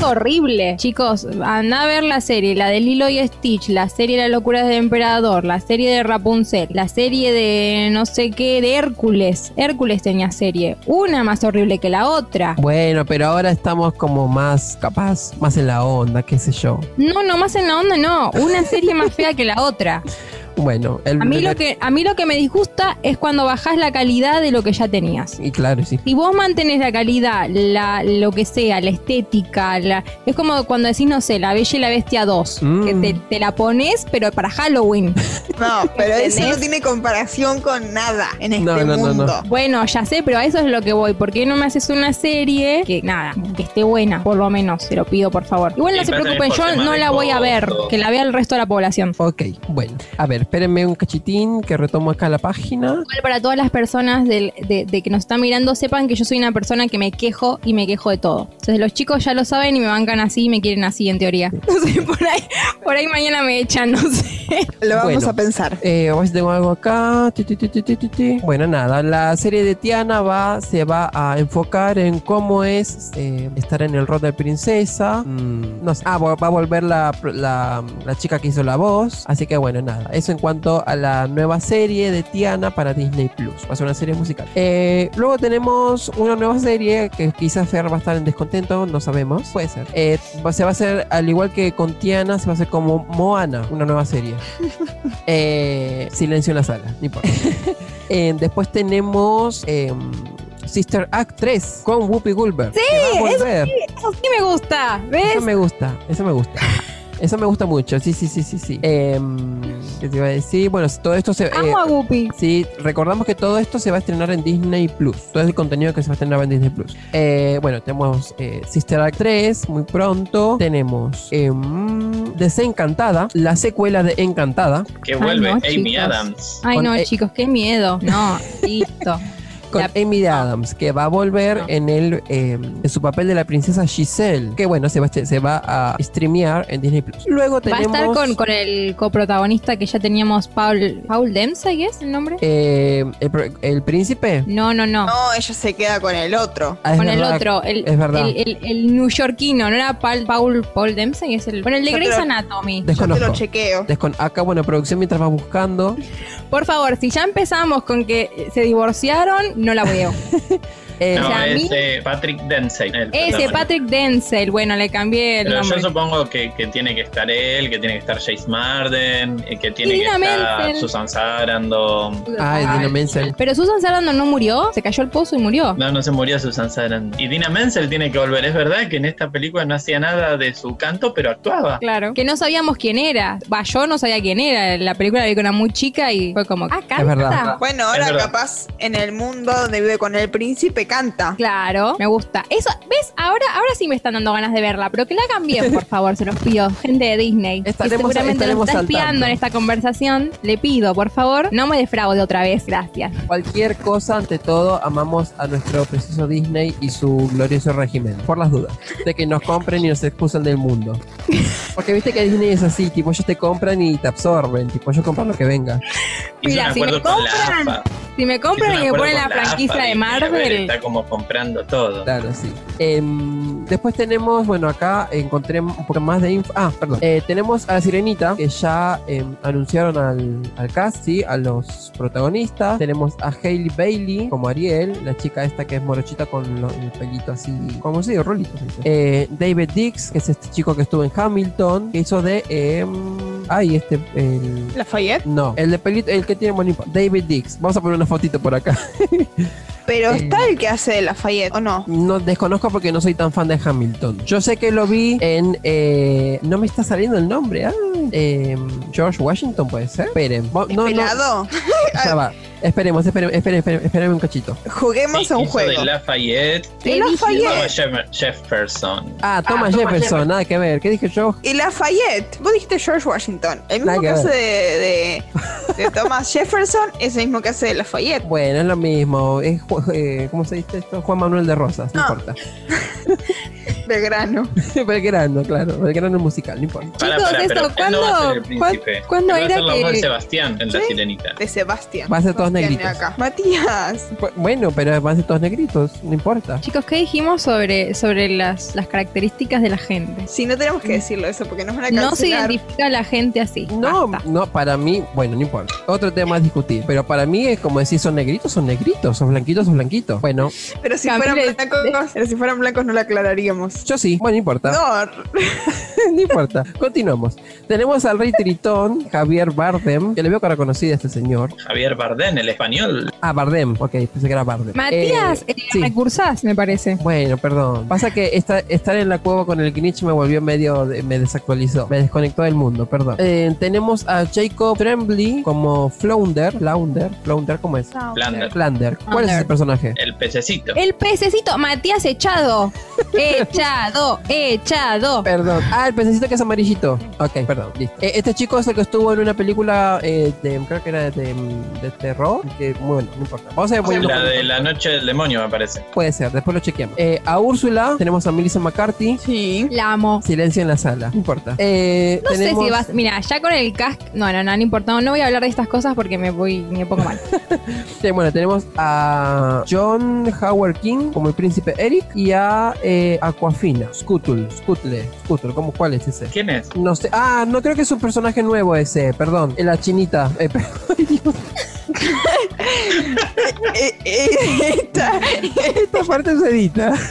Speaker 5: Horrible. Chicos, anda a ver la serie, la de Lilo y Stitch, la serie La locura del emperador, la serie de Rapunzel, la serie de no sé qué, de Hércules. Hércules tenía serie. Una más horrible que la otra.
Speaker 3: Bueno, pero ahora estamos como más capaz, más en la onda, qué sé yo.
Speaker 5: No, no más en la onda, no. Una serie más fea que la otra.
Speaker 3: Bueno, el
Speaker 5: A mí lo que, a mí lo que me disgusta es cuando bajás la calidad de lo que ya tenías.
Speaker 3: Y claro, sí.
Speaker 5: Si vos mantenés la calidad, la, lo que sea, la estética, la, es como cuando decís, no sé, La Bella y la Bestia 2,
Speaker 3: Mm.
Speaker 5: que te, te la pones, pero para Halloween.
Speaker 2: No, pero eso no tiene comparación con nada en este
Speaker 3: No, no, no, no.
Speaker 2: mundo.
Speaker 5: Bueno, ya sé, pero a eso es lo que voy. ¿Por qué no me haces una serie que, nada, que esté buena, por lo menos? Se lo pido, por favor. Igual no se preocupen, yo no la voy a ver, que la vea el resto de la población.
Speaker 3: Ok, bueno, a ver, espérenme un cachitín que retomo acá la página.
Speaker 5: Igual para todas las personas del- de, de que nos están mirando, sepan que yo soy una persona que me quejo y me quejo de todo. Entonces los chicos ya lo saben y me bancan así y me quieren así en teoría. No sé, por ahí, por ahí mañana me echan, no sé.
Speaker 2: Lo vamos
Speaker 3: Bueno.
Speaker 2: a pensar.
Speaker 3: Eh, a ver si tengo algo acá. Bueno, nada, la serie de Tiana va, se va a enfocar en cómo es eh, estar en el rol de princesa. Mm, no sé. Ah, va va a volver la, la, la chica que hizo la voz. Así que bueno, nada. Eso en cuanto a la nueva serie de Tiana para Disney Plus. Va a ser una serie musical. Eh, luego tenemos una nueva serie que quizás Fer va a estar en descontento, no sabemos. Puede ser. Eh, se va a hacer, al igual que con Tiana, se va a hacer como Moana, una nueva serie. Eh, silencio en la sala, no importa. Después tenemos em, Sister Act 3 con Whoopi Goldberg.
Speaker 5: Sí, eso sí, eso sí me gusta. ¿Ves?
Speaker 3: Eso me gusta, eso me gusta. Eso me gusta mucho, sí, sí, sí, sí, sí. Em, ¿Qué te iba a decir? Bueno, todo esto se...
Speaker 5: Amo a Guppy.
Speaker 3: Sí, recordamos que todo esto se va a estrenar en Disney Plus. Todo el contenido que se va a estrenar en Disney Plus. Eh, bueno, tenemos eh, Sister Act 3 muy pronto. Tenemos em, Desencantada, la secuela de Encantada.
Speaker 4: Que vuelve
Speaker 5: no,
Speaker 4: Amy
Speaker 5: chicos.
Speaker 4: Adams.
Speaker 5: Ay,
Speaker 3: Con-
Speaker 5: no,
Speaker 3: eh,
Speaker 5: chicos, qué miedo. No, listo.
Speaker 3: Con
Speaker 5: La-
Speaker 3: Amy Adams, que va a volver en el em, en su papel de la princesa Giselle. Que bueno, se va, a se va a streamear en Disney Plus. Luego
Speaker 5: Va a
Speaker 3: tenemos.
Speaker 5: estar con, con el coprotagonista que ya teníamos, Paul, Paul Dempsey, ¿es el nombre?
Speaker 3: eh, el, príncipe.
Speaker 5: No, no, no.
Speaker 2: No, ella se queda con el otro.
Speaker 3: Ah,
Speaker 5: con el otro, el,
Speaker 3: es verdad.
Speaker 5: el, el, el newyorkino, ¿no era Paul, Paul, Paul Dempsey? Es el, bueno, el de Grey's
Speaker 2: lo-
Speaker 5: Anatomy.
Speaker 2: Yo te
Speaker 3: Desconozco.
Speaker 2: lo chequeo.
Speaker 3: Descon- acá, bueno, producción mientras va buscando.
Speaker 5: Por favor, si ya empezamos con que se divorciaron, no la veo.
Speaker 3: Eh,
Speaker 4: No,
Speaker 5: o sea, a mí-
Speaker 4: es eh, Patrick Dempsey. el
Speaker 5: Ese. Patrick Denzel, bueno, le cambié el
Speaker 4: Pero
Speaker 5: nombre.
Speaker 4: yo supongo que, que tiene que estar él, que tiene que estar Jace Marden, eh, que tiene que
Speaker 5: Dina
Speaker 4: estar
Speaker 5: Menzel.
Speaker 4: Susan Sarandon.
Speaker 3: Ay, Dina Menzel.
Speaker 5: Pero Susan Sarandon no murió, se cayó al pozo y murió.
Speaker 4: No, no se murió Susan Sarandon. Y Dina Menzel tiene que volver. Es verdad que en esta película no hacía nada de su canto, pero actuaba.
Speaker 5: Claro. Que no sabíamos quién era. Va, yo no sabía quién era. La película la vi con una muy chica y fue como, ah, canta.
Speaker 3: verdad.
Speaker 2: Bueno, ahora
Speaker 4: Es verdad.
Speaker 2: capaz en el mundo donde vive con el príncipe canta.
Speaker 5: Claro, me gusta. Eso, ¿ves? Ahora, ahora sí me están dando ganas de verla, pero que la hagan bien, por favor, se los pido. Gente de Disney. que
Speaker 3: Estaremos-
Speaker 5: seguramente
Speaker 3: estaremos
Speaker 5: nos está espiando en esta conversación. Le pido, por favor, no me defraude otra vez. Gracias.
Speaker 3: Cualquier cosa, ante todo, amamos a nuestro precioso Disney y su glorioso régimen. Por las dudas. De que nos compren y nos expulsan del mundo. Porque viste que Disney es así, tipo, ellos te compran y te absorben. Tipo, ellos compran lo que venga.
Speaker 5: Mira, si me compran. Si me compran y me ponen la franquicia de Marvel.
Speaker 4: Está como comprando todo.
Speaker 3: Claro, sí. Em, después tenemos, bueno, acá encontré un poco más de info. Ah, perdón. Eh, tenemos a la Sirenita, que ya em, anunciaron al, al cast, sí, a los protagonistas. Tenemos a Hailey Bailey como Ariel, la chica esta que es morochita con lo- el pelito así, como se dice, rolito. Eh, David Dix, que es este chico que estuvo en Hamilton, que hizo de... ay, este... El,
Speaker 2: Lafayette.
Speaker 3: no, el de pelito, el que tiene David Dix. Vamos a poner una fotito por acá.
Speaker 2: Pero
Speaker 3: Eh.
Speaker 2: está el que hace de Lafayette, ¿o no?
Speaker 3: No desconozco porque no soy tan fan de Hamilton. Yo sé que lo vi en. eh, no me está saliendo el nombre. ah, eh, George Washington puede ser. Esperen. No, ya va. Esperemos, esperemos, esperen, esperen, esperen un cachito.
Speaker 2: Juguemos
Speaker 4: Sí,
Speaker 2: a un juego.
Speaker 4: de Lafayette.
Speaker 2: De Lafayette.
Speaker 4: Thomas Jeff- Jefferson.
Speaker 3: Ah, Thomas Jefferson, nada que ver. ¿Qué dije yo?
Speaker 2: Y Lafayette, vos dijiste George Washington. El
Speaker 3: Nada
Speaker 2: mismo
Speaker 3: que
Speaker 2: que hace de, de, de Thomas Jefferson es el mismo que hace de Lafayette.
Speaker 3: Bueno, es lo mismo. Es, eh, ¿Cómo se dice esto? Juan Manuel de Rosas, no
Speaker 2: Ah.
Speaker 3: importa.
Speaker 2: Belgrano.
Speaker 3: Belgrano, claro. Belgrano musical, no importa.
Speaker 5: Chicos, esto, ¿cuándo-
Speaker 4: no va a ser el
Speaker 5: cuán-
Speaker 4: príncipe.
Speaker 5: cuándo
Speaker 4: va a
Speaker 5: era
Speaker 4: ser la voz
Speaker 5: que-
Speaker 4: de Sebastián en La. Sirenita.
Speaker 2: De Sebastián.
Speaker 3: Va a ser todos negritos.
Speaker 2: acá. Matías.
Speaker 3: Bu- Bueno, pero van a ser todos negritos, no importa.
Speaker 5: Chicos, ¿qué dijimos sobre, sobre las, las características de la gente?
Speaker 2: Sí, no tenemos que decirlo eso porque nos van a
Speaker 5: No se
Speaker 2: cancelar.
Speaker 5: identifica a la gente así.
Speaker 3: No,
Speaker 5: Basta.
Speaker 3: no, para mí, bueno, no importa. Otro tema es discutir. Pero para mí es como decir, son negritos, son negritos, son blanquitos, son blanquitos. Bueno,
Speaker 2: Pero si fueran blancos, pero si fueran blancos no lo aclararíamos.
Speaker 3: yo sí, bueno, no importa.
Speaker 2: No,
Speaker 3: no importa. Continuamos. Tenemos al rey Tritón, Javier Bardem, que le veo cara conocida a este señor.
Speaker 4: Javier Bardem, el español.
Speaker 3: Ah, Bardem, ok, pensé que era Bardem.
Speaker 5: Matías,
Speaker 3: Eh,
Speaker 5: eh,
Speaker 3: sí.
Speaker 5: recursás, me parece.
Speaker 3: Bueno, perdón. Pasa que esta- estar en la cueva con el Grinch me volvió medio. de- me desactualizó. Me desconectó del mundo, perdón. Eh, tenemos a Jacob Tremblay como Flounder. Flounder. Flounder, ¿cómo es?
Speaker 4: Flander.
Speaker 3: Flander. ¿Cuál es
Speaker 5: Flounder.
Speaker 3: Personaje?
Speaker 4: El pececito.
Speaker 5: El pececito, Matías echado. Echado, echado.
Speaker 3: Perdón. Ah, el pececito que es amarillito. Ok, perdón, listo. Eh, este chico es el que estuvo en una película eh, de, creo que era de, de terror. Que, bueno, no importa. Vamos a ver. voy a-
Speaker 4: La de la noche del demonio, me parece.
Speaker 3: Puede ser, después lo chequeamos. Eh, a Úrsula tenemos a Melissa McCarthy.
Speaker 2: Sí.
Speaker 5: La amo.
Speaker 3: Silencio en la sala, no importa. Eh,
Speaker 5: No sé si vas. Mira, ya con el cast. No, no, no, no importa. No voy a hablar de estas cosas porque me voy me pongo mal.
Speaker 3: Sí, bueno, tenemos a John Howard King como el príncipe Eric y a eh, Aquafina, Scuttle, Scuttle, Scuttle, ¿cómo, ¿cuál es ese?
Speaker 4: ¿Quién es?
Speaker 3: No sé, ah, no creo que es un personaje nuevo ese, perdón, la chinita. Eh, pero- ay, Dios,
Speaker 2: Eh, esta-
Speaker 3: esta parte se edita.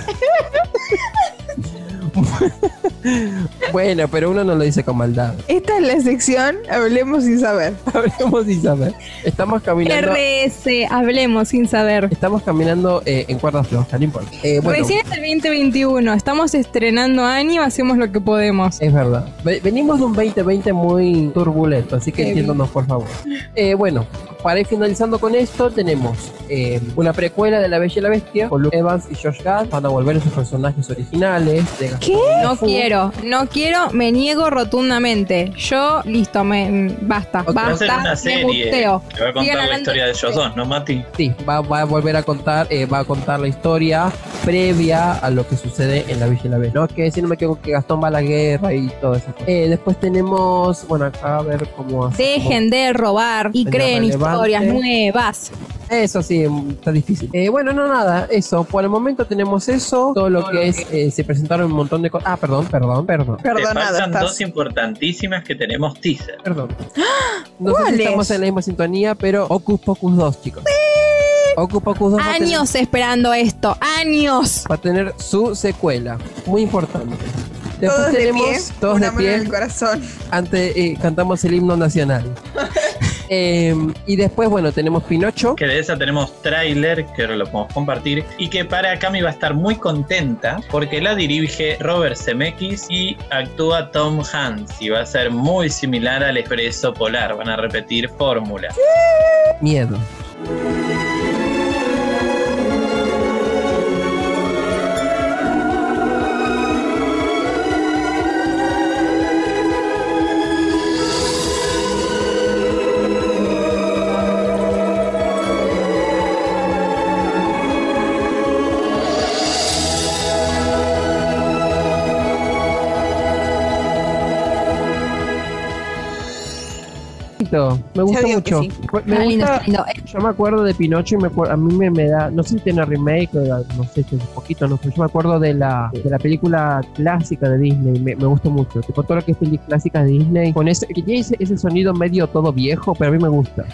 Speaker 3: bueno, pero uno no lo dice con maldad.
Speaker 2: esta es la sección Hablemos sin saber.
Speaker 3: Hablemos sin saber. Estamos caminando.
Speaker 5: RS, hablemos sin saber.
Speaker 3: Estamos caminando eh, en cuerdas flojas, no importa. Eh, bueno,
Speaker 5: Recién es el 2021. Estamos estrenando año, hacemos lo que podemos.
Speaker 3: Es verdad. Ve- Venimos de un 2020 muy turbulento, así que entiéndonos, por favor. Eh, bueno, para ir finalizando con esto, tenemos eh, una precuela de La Bella y la Bestia con Luke Evans y Josh Gad. Van a volver a sus personajes originales. de Gastón
Speaker 5: No
Speaker 3: Fu.
Speaker 5: Quiero, no quiero, me niego rotundamente. Yo, listo, me basta,
Speaker 3: Ok.
Speaker 4: Va a ser
Speaker 5: basta,
Speaker 4: una
Speaker 5: me
Speaker 4: serie
Speaker 5: muteo.
Speaker 4: que va a contar
Speaker 5: Sigan
Speaker 4: la historia de
Speaker 5: de-
Speaker 4: ellos dos, ¿no, Mati?
Speaker 3: Sí, va, va a volver a contar, eh, va a contar la historia previa a lo que sucede en La Bella y la Bestia. No, que si no me equivoco que Gastón va a la guerra y todo eso. Eh, después tenemos, bueno, acá a ver cómo hace-
Speaker 5: Dejen de robar y creen
Speaker 3: relevante.
Speaker 5: historias nuevas.
Speaker 3: Eso sí, está difícil. Eh, bueno, no, nada, eso. Por el momento tenemos eso. Todo lo que es, eh, se presentaron un montón de cosas. Ah, perdón, perdón, perdón.
Speaker 4: Te
Speaker 2: Perdonado
Speaker 4: faltan
Speaker 2: estás.
Speaker 4: dos importantísimas que tenemos teaser.
Speaker 3: Perdón. No sé si estamos en la misma sintonía, pero Ocus Pocus 2, chicos. Ocus Pocus 2 va a tener-
Speaker 5: Años esperando esto, años.
Speaker 3: va a tener su secuela. Muy importante. Después
Speaker 2: Todos de
Speaker 3: tenemos
Speaker 2: pie,
Speaker 3: todos
Speaker 2: una
Speaker 3: de
Speaker 2: mano en
Speaker 3: pie.
Speaker 2: el corazón.
Speaker 3: Antes eh, cantamos el himno nacional. Eh, y después, bueno, tenemos Pinocho.
Speaker 4: Que de esa tenemos tráiler, que ahora lo podemos compartir, y que para Cami va a estar muy contenta porque la dirige Robert Zemeckis y actúa Tom Hanks y va a ser muy similar al Expreso Polar, van a repetir fórmula.
Speaker 3: Miedo. Me gusta mucho.
Speaker 2: sí.
Speaker 3: Me
Speaker 5: lindo,
Speaker 3: gusta-
Speaker 5: está lindo.
Speaker 3: Yo me acuerdo de Pinocho y me acuerdo, a mí me, me da, no sé si tiene remake, no sé si es un poquito, no, pero yo me acuerdo de la, de la película clásica de Disney, me, me gusta mucho. Tipo todo lo que es película clásica de Disney, con ese, que tiene ese, ese sonido medio todo viejo, pero a mí me gusta.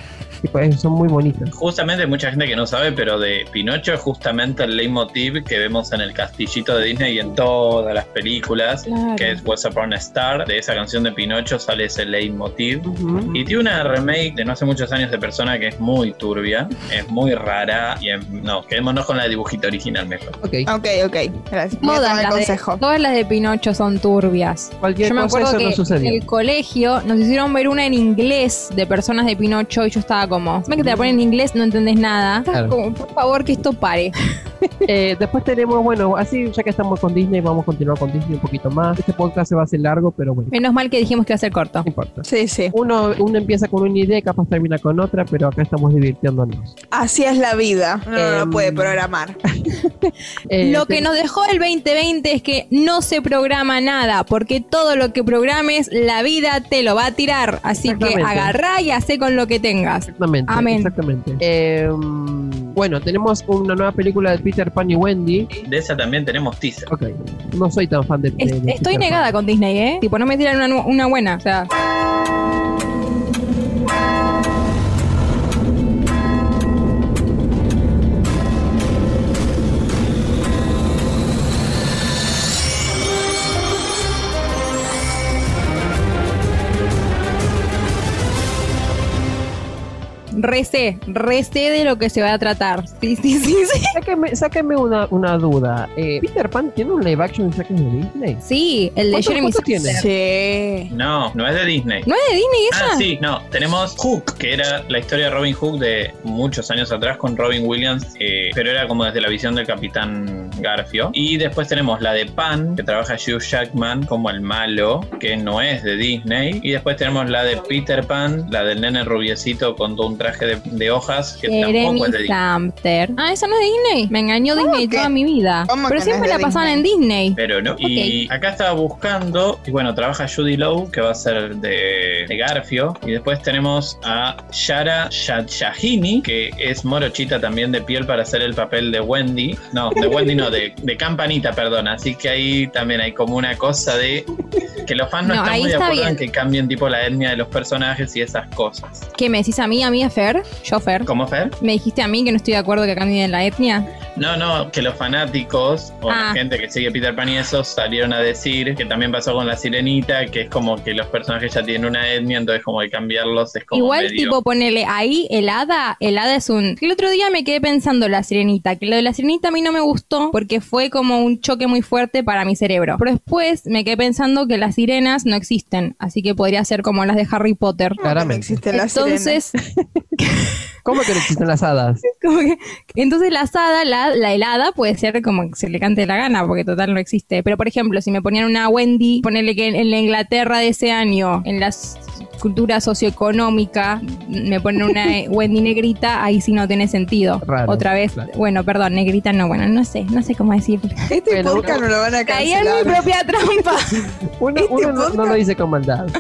Speaker 3: Tipo, eh, son muy bonitas.
Speaker 4: Justamente hay mucha gente que no sabe, pero de Pinocho es justamente el leitmotiv que vemos en el castillito de Disney y en todas las películas,
Speaker 5: Claro.
Speaker 4: que es What's Upon a Star. De esa canción de Pinocho sale ese leitmotiv.
Speaker 3: Ujú.
Speaker 4: Y tiene una remake de no hace muchos años de persona que es muy turbia, es muy rara y es- no, quedémonos con la de dibujito original mejor.
Speaker 3: Ok.
Speaker 2: Ok, ok. Gracias.
Speaker 5: Todas las, de,
Speaker 2: consejo.
Speaker 5: todas las de Pinocho son turbias.
Speaker 3: Cualquier
Speaker 5: Yo me
Speaker 3: cosa,
Speaker 5: acuerdo que
Speaker 3: no
Speaker 5: en el colegio nos hicieron ver una en inglés de personas de Pinocho y yo estaba como, ¿sabes que te la ponen en inglés? No entendés nada. Estaba
Speaker 3: Claro.
Speaker 5: como, por favor, que esto pare.
Speaker 3: Eh, después tenemos, bueno, así ya que estamos con Disney, vamos a continuar con Disney un poquito más. Este podcast se va a hacer largo, pero bueno,
Speaker 5: Menos mal que dijimos que iba a ser corto.
Speaker 3: no importa.
Speaker 2: Sí, sí.
Speaker 3: Uno, uno empieza con una idea, capaz termina con otra, pero acá estamos divirtiéndonos.
Speaker 2: Así es la vida. Uno no
Speaker 3: Em,
Speaker 2: lo puede programar.
Speaker 3: Eh,
Speaker 5: lo que nos dejó el 2020 es que no se programa nada, porque todo lo que programes, la vida te lo va a tirar. Así que agarrá y hacé con lo que tengas.
Speaker 3: Exactamente.
Speaker 5: Amén.
Speaker 3: Exactamente. Eh, bueno, tenemos una nueva película de Peter Pan y Wendy.
Speaker 4: De esa también tenemos teaser.
Speaker 3: Ok. No soy tan fan de. de-
Speaker 5: Es-
Speaker 3: de
Speaker 5: estoy
Speaker 3: Peter
Speaker 5: negada
Speaker 3: Pan.
Speaker 5: con Disney, ¿eh? Tipo, no me tiran una, una buena. O sea, recé, recé de lo que se va a tratar. Sí, sí, sí, sí.
Speaker 3: Sáquenme, sáquenme una, una duda. Eh, ¿Peter Pan tiene un live action de Disney?
Speaker 5: Sí, el de
Speaker 3: ¿Cuánto-
Speaker 5: Jeremy
Speaker 3: tiene?
Speaker 2: Sí.
Speaker 4: No, no es de Disney.
Speaker 5: ¿No es de Disney esa?
Speaker 4: Ah, sí, no. Tenemos Hook, que era la historia de Robin Hood de muchos años atrás con Robin Williams, eh, pero era como desde la visión del Capitán Garfio. Y después tenemos la de Pan, que trabaja Hugh Jackman como el malo, que no es de Disney. Y después tenemos la de Peter Pan, la del nene rubiecito con todo un traje de, de hojas, que
Speaker 5: Jeremy
Speaker 4: tampoco es de Disney.
Speaker 5: Sumter. Ah, esa no es de Disney. Me engañó Disney
Speaker 2: que-
Speaker 5: toda mi vida. Pero siempre la pasaban en Disney.
Speaker 4: Pero no. Y acá estaba buscando, y bueno, trabaja Judy Lowe, que va a ser de, de Garfio. Y después tenemos a Shara Shahini, que es morochita también de piel para hacer el papel de Wendy. No, de Wendy no, de, de Campanita, perdón. Así que ahí también hay como una cosa de que los fans no,
Speaker 5: No,
Speaker 4: están muy de acuerdo en que cambien tipo la etnia de los personajes y esas cosas.
Speaker 5: ¿Qué me decís a mí, a mí, a Fer? Yo, Fer.
Speaker 4: ¿Cómo, Fer?
Speaker 5: ¿Me dijiste a mí que no estoy de acuerdo que cambien la etnia?
Speaker 4: No, no, que los fanáticos o
Speaker 5: Ah.
Speaker 4: la gente que sigue Peter Pan y eso salieron a decir que también pasó con la sirenita, que es como que los personajes ya tienen una etnia, entonces como que cambiarlos es como
Speaker 5: Igual,
Speaker 4: medio-
Speaker 5: tipo, ponele ahí el hada. El hada es un. El otro día me quedé pensando la sirenita. Que lo de la sirenita a mí no me gustó porque fue como un choque muy fuerte para mi cerebro. Pero después me quedé pensando que las sirenas no existen. Así que podría ser como las de Harry Potter.
Speaker 3: Claramente.
Speaker 2: existe la
Speaker 5: Entonces,
Speaker 3: ¿Cómo que no existen las hadas?
Speaker 5: como que- entonces la asada, la, la helada puede ser como que se le cante la gana, porque total no existe. Pero por ejemplo, si me ponían una Wendy, ponerle que en, en la Inglaterra de ese año, en la s- cultura socioeconómica, me ponen una Wendy negrita, ahí sí no tiene sentido.
Speaker 3: Raro,
Speaker 5: Otra vez,
Speaker 3: claro.
Speaker 5: bueno, perdón, negrita no, bueno, no sé, no sé cómo decir.
Speaker 2: Este
Speaker 3: Bueno,
Speaker 2: podcast no lo van a
Speaker 5: Caí en mi
Speaker 2: cancelar.
Speaker 5: propia trampa.
Speaker 3: Uno,
Speaker 2: Este
Speaker 3: uno no, no lo dice con maldad.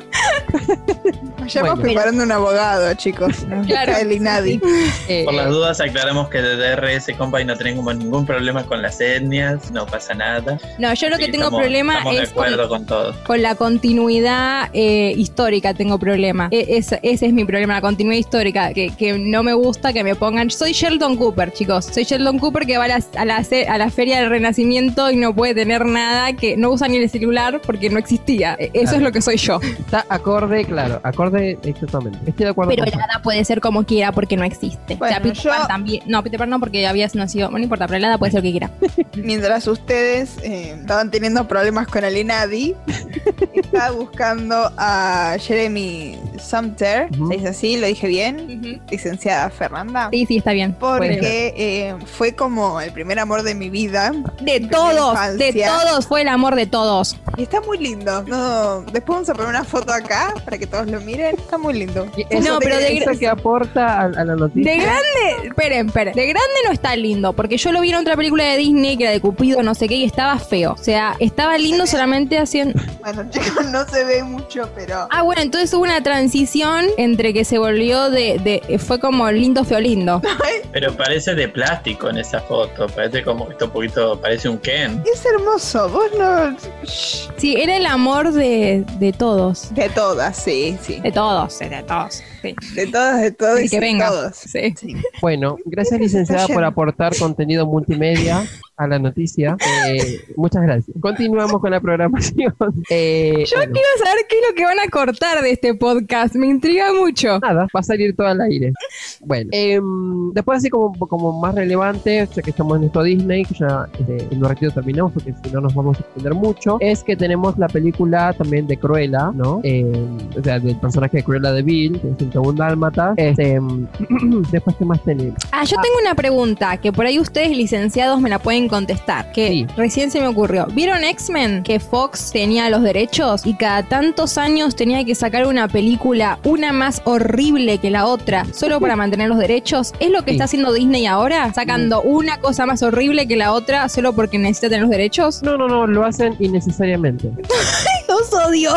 Speaker 2: Vayamos
Speaker 3: Bueno.
Speaker 2: preparando un abogado, chicos.
Speaker 5: Claro.
Speaker 2: El Inadi.
Speaker 3: Eh,
Speaker 4: Por las dudas aclaramos que desde RS Compa y no tenemos ningún problema con las etnias, no pasa nada.
Speaker 5: No, yo lo
Speaker 4: Sí,
Speaker 5: que tengo
Speaker 4: estamos-
Speaker 5: problema
Speaker 4: estamos de
Speaker 5: es con,
Speaker 4: acuerdo con todo.
Speaker 5: con la continuidad eh, histórica tengo problema. E- ese, ese es mi problema, la continuidad histórica, que, que no me gusta que me pongan... Soy Sheldon Cooper, chicos. Soy Sheldon Cooper que va a la, a la, ce- a la feria del Renacimiento y no puede tener nada, que no usa ni el celular porque no existía. E- Eso
Speaker 3: Claro.
Speaker 5: es lo que soy yo.
Speaker 3: Está acorde, claro, acorde exactamente. Estoy de acuerdo
Speaker 5: Pero
Speaker 3: con
Speaker 5: el hada puede ser como quiera porque no existe. o sea,
Speaker 2: Bueno,
Speaker 5: Peter
Speaker 2: yo-
Speaker 5: Pan también. No, Peter Pan no porque habías nacido... No importa, pero el hada puede ser lo que quiera.
Speaker 2: Mientras ustedes eh, estaban teniendo problemas con el Inadi, estaba buscando a Jeremy Sumter.
Speaker 3: Ujú.
Speaker 2: ¿Se dice así? ¿Lo dije bien? Licenciada Fernanda.
Speaker 5: Sí, sí, está bien.
Speaker 2: Porque eh, fue como el primer amor de mi vida.
Speaker 5: De todos, de todos, fue el amor de todos.
Speaker 2: Y está muy lindo. No, después vamos a poner una foto acá para que todos lo miren. Está muy lindo.
Speaker 3: Eso,
Speaker 5: No, pero de
Speaker 3: eso que aporta a, a la noticia.
Speaker 5: De grande, esperen, esperen. De grande no está lindo, porque yo lo vi en otra película de Disney que era de Cupido, no sé qué, y estaba feo. O sea, estaba lindo solamente haciendo.
Speaker 2: Bueno, chicos, no se ve mucho, pero.
Speaker 5: Ah, bueno, entonces hubo una transición entre que se volvió de. de- fue como lindo, feo, lindo.
Speaker 4: Pero parece de plástico en esa foto, parece como que está un poquito, parece un Ken.
Speaker 2: Es hermoso. Vos no. Shh.
Speaker 5: Sí, era el amor de, de todos.
Speaker 2: De todas, sí, sí.
Speaker 5: De todos, de todos. Sí.
Speaker 2: De todas, de todos y
Speaker 5: que venga.
Speaker 2: todos.
Speaker 5: Sí.
Speaker 3: Bueno, gracias licenciada por aportar contenido multimedia a la noticia. Eh, muchas gracias. Continuamos con la programación. Eh,
Speaker 5: Yo
Speaker 3: bueno,
Speaker 5: quiero saber qué es lo que van a cortar de este podcast. Me intriga mucho.
Speaker 3: Nada, va a salir todo al aire. Bueno, em, después así como, como más relevante, ya que estamos en esto Disney, que ya este, en un ratito terminamos porque si no nos vamos a extender mucho, es que tenemos la película también de Cruella, ¿no? Em, o sea, del personaje de Cruella de Bill, que es 101 Dálmatas. Este, em, después, ¿qué más tenemos?
Speaker 5: Ah, yo tengo una pregunta que por ahí ustedes, licenciados, me la pueden contestar. Que
Speaker 3: Sí.
Speaker 5: recién se me ocurrió. ¿Vieron X-Men? Que Fox tenía los derechos y cada tantos años tenía que sacar una película, una más horrible que la otra, solo para mantener los derechos. ¿Es lo que
Speaker 3: Sí.
Speaker 5: está haciendo Disney ahora? Sacando una cosa más horrible que la otra solo porque necesita tener los derechos.
Speaker 3: No, no, no, lo hacen innecesariamente.
Speaker 5: Los odio.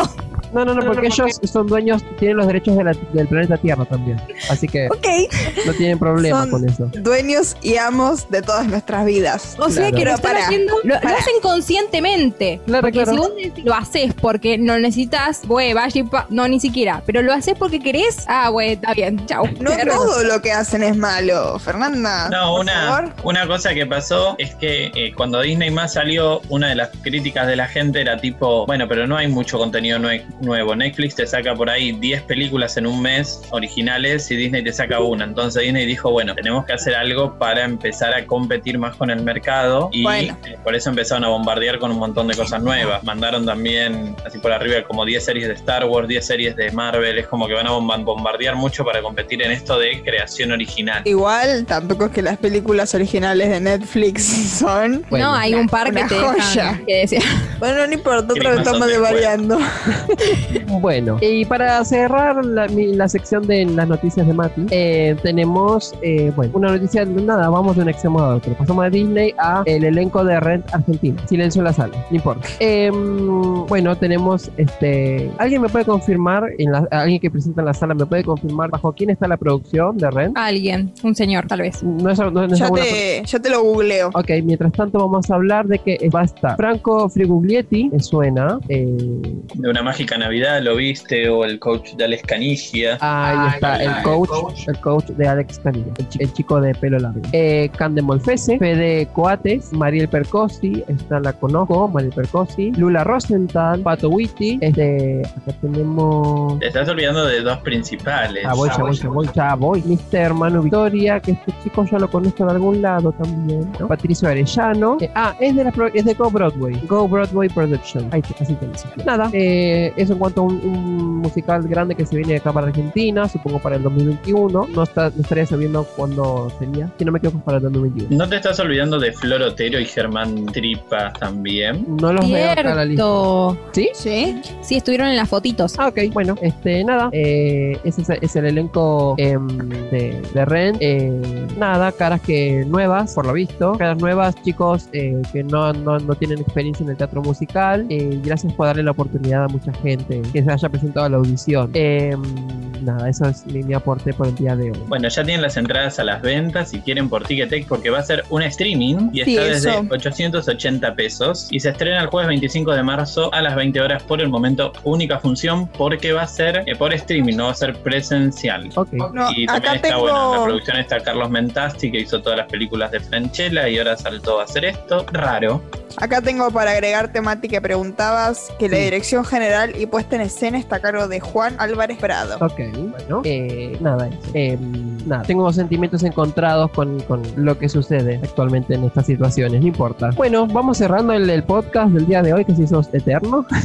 Speaker 3: No, no, no, porque ellos son dueños, tienen los derechos de la- del planeta Tierra también. Así que
Speaker 5: Ok.
Speaker 3: no tienen problema
Speaker 2: Son
Speaker 3: con eso.
Speaker 2: dueños y amos de todas nuestras vidas.
Speaker 5: O sea
Speaker 3: Claro.
Speaker 5: que lo están haciendo, lo, lo hacen conscientemente.
Speaker 3: Claro,
Speaker 5: porque
Speaker 3: claro.
Speaker 5: si vos lo haces porque no necesitas, güey, vaya y pa- no, ni siquiera. Pero lo haces porque querés, ah, güey, está bien, chau.
Speaker 2: No todo lo que hacen es malo, Fernanda.
Speaker 4: No,
Speaker 2: por
Speaker 4: una,
Speaker 2: favor.
Speaker 4: una cosa que pasó es que eh, cuando Disney más salió, una de las críticas de la gente era tipo, bueno, pero no hay mucho contenido nue- nuevo. Netflix te saca por ahí 10 películas en un mes originales y Disney te saca una. Entonces Disney dijo, bueno, tenemos que hacer algo para empezar a competir más con el mercado y
Speaker 2: Bueno.
Speaker 4: eh, por eso empezaron a bombardear con un montón de cosas nuevas. Mandaron también, así por arriba, como 10 series de Star Wars, 10 series de Marvel. Es como que van a bomba- bombardear mucho para competir en esto de creación original.
Speaker 2: Igual, tampoco es que las películas originales de Netflix son.
Speaker 5: no, hay un par que te
Speaker 2: joya.
Speaker 5: dejan que desear.
Speaker 2: Bueno, no importa, otra vez estamos variando.
Speaker 3: Bueno, y para cerrar la, mi- la sección de las noticias de Mati, eh, tenemos, eh, bueno, una noticia, nada, vamos de un extremo a otro. Pasamos de Disney a el elenco de Rent Argentina. Silencio en la sala, no importa. Em, bueno, tenemos, este, ¿alguien me puede confirmar, en la- alguien que presenta en la sala, me puede confirmar bajo quién está la producción de Rent?
Speaker 5: Alguien, un señor, tal vez.
Speaker 3: No es, no- no es
Speaker 2: Ya
Speaker 3: alguna
Speaker 2: te, ya te lo googleo.
Speaker 3: Ok, mientras tanto vamos a hablar de que va a estar Franco Friguglietti, me suena. eh,
Speaker 4: De una mágica Navidad, ¿lo viste? O el coach de Alex Canigia.
Speaker 3: ahí está el coach, el coach de Alex Canilla, el, chi- el chico de pelo largo. Eh, Cande Molfese, Fede Coates, Mariel Percosi, esta la conozco, Mariel Percosi, Lula Rosenthal, Pato Witty, este, acá tenemos
Speaker 4: Te estás olvidando de dos principales.
Speaker 3: Ah, voy, ya voy, ya voy, ya voy. Mister Hermano Victoria, que este chico ya lo conozco de algún lado también. ¿no? Patricio Arellano. Eh, ah, es de, la, es de Go Broadway. Go Broadway Production. Ahí, te- así te dice. Nada, eh, eso en cuanto a un, un musical grande que se viene acá para Argentina, supongo para el 2021. No, está, no estaría sabiendo cuándo sería. Si no me equivoco, para el 2021.
Speaker 4: ¿No te estás olvidando de Flor Otero y Germán Tripa también?
Speaker 3: No los veo acá en la lista. ¿Sí?
Speaker 2: ¿Sí?
Speaker 5: Sí, estuvieron en las fotitos.
Speaker 3: Ah, ok, bueno, este, nada, eh, ese es, el elenco em, de, de Rent. Eh, nada, caras que nuevas, por lo visto, caras nuevas, chicos eh, que no, no, no tienen experiencia en el teatro musical. Eh, gracias por darle la oportunidad a mucha gente que se haya presentado a la audición. Em, nada, eso es mi, mi aporte por el día de hoy.
Speaker 4: Bueno, ya tienen las entradas a las ventas si quieren por Ticketek porque va a ser un streaming y
Speaker 2: Sí,
Speaker 4: está desde
Speaker 2: eso.
Speaker 4: 880 pesos y se estrena el jueves 25 de marzo a las 20 horas por el momento única función porque va a ser eh, por streaming, no va a ser presencial.
Speaker 3: Ok.
Speaker 2: No,
Speaker 4: y también
Speaker 2: acá
Speaker 4: está
Speaker 2: tengo.
Speaker 4: bueno, en la producción está Carlos Mentasti que hizo todas las películas de Franchella y ahora saltó a hacer esto. Raro.
Speaker 2: Acá tengo para agregarte, Mati, que preguntabas que la dirección general y puesta en escena está a cargo de Juan Álvarez Prado.
Speaker 3: Ok, bueno, eh, nada, eso. Em, nada, tengo sentimientos encontrados con, con lo que sucede actualmente en estas situaciones, no importa. Bueno, vamos cerrando el, el podcast del día de hoy que se hizo eterno.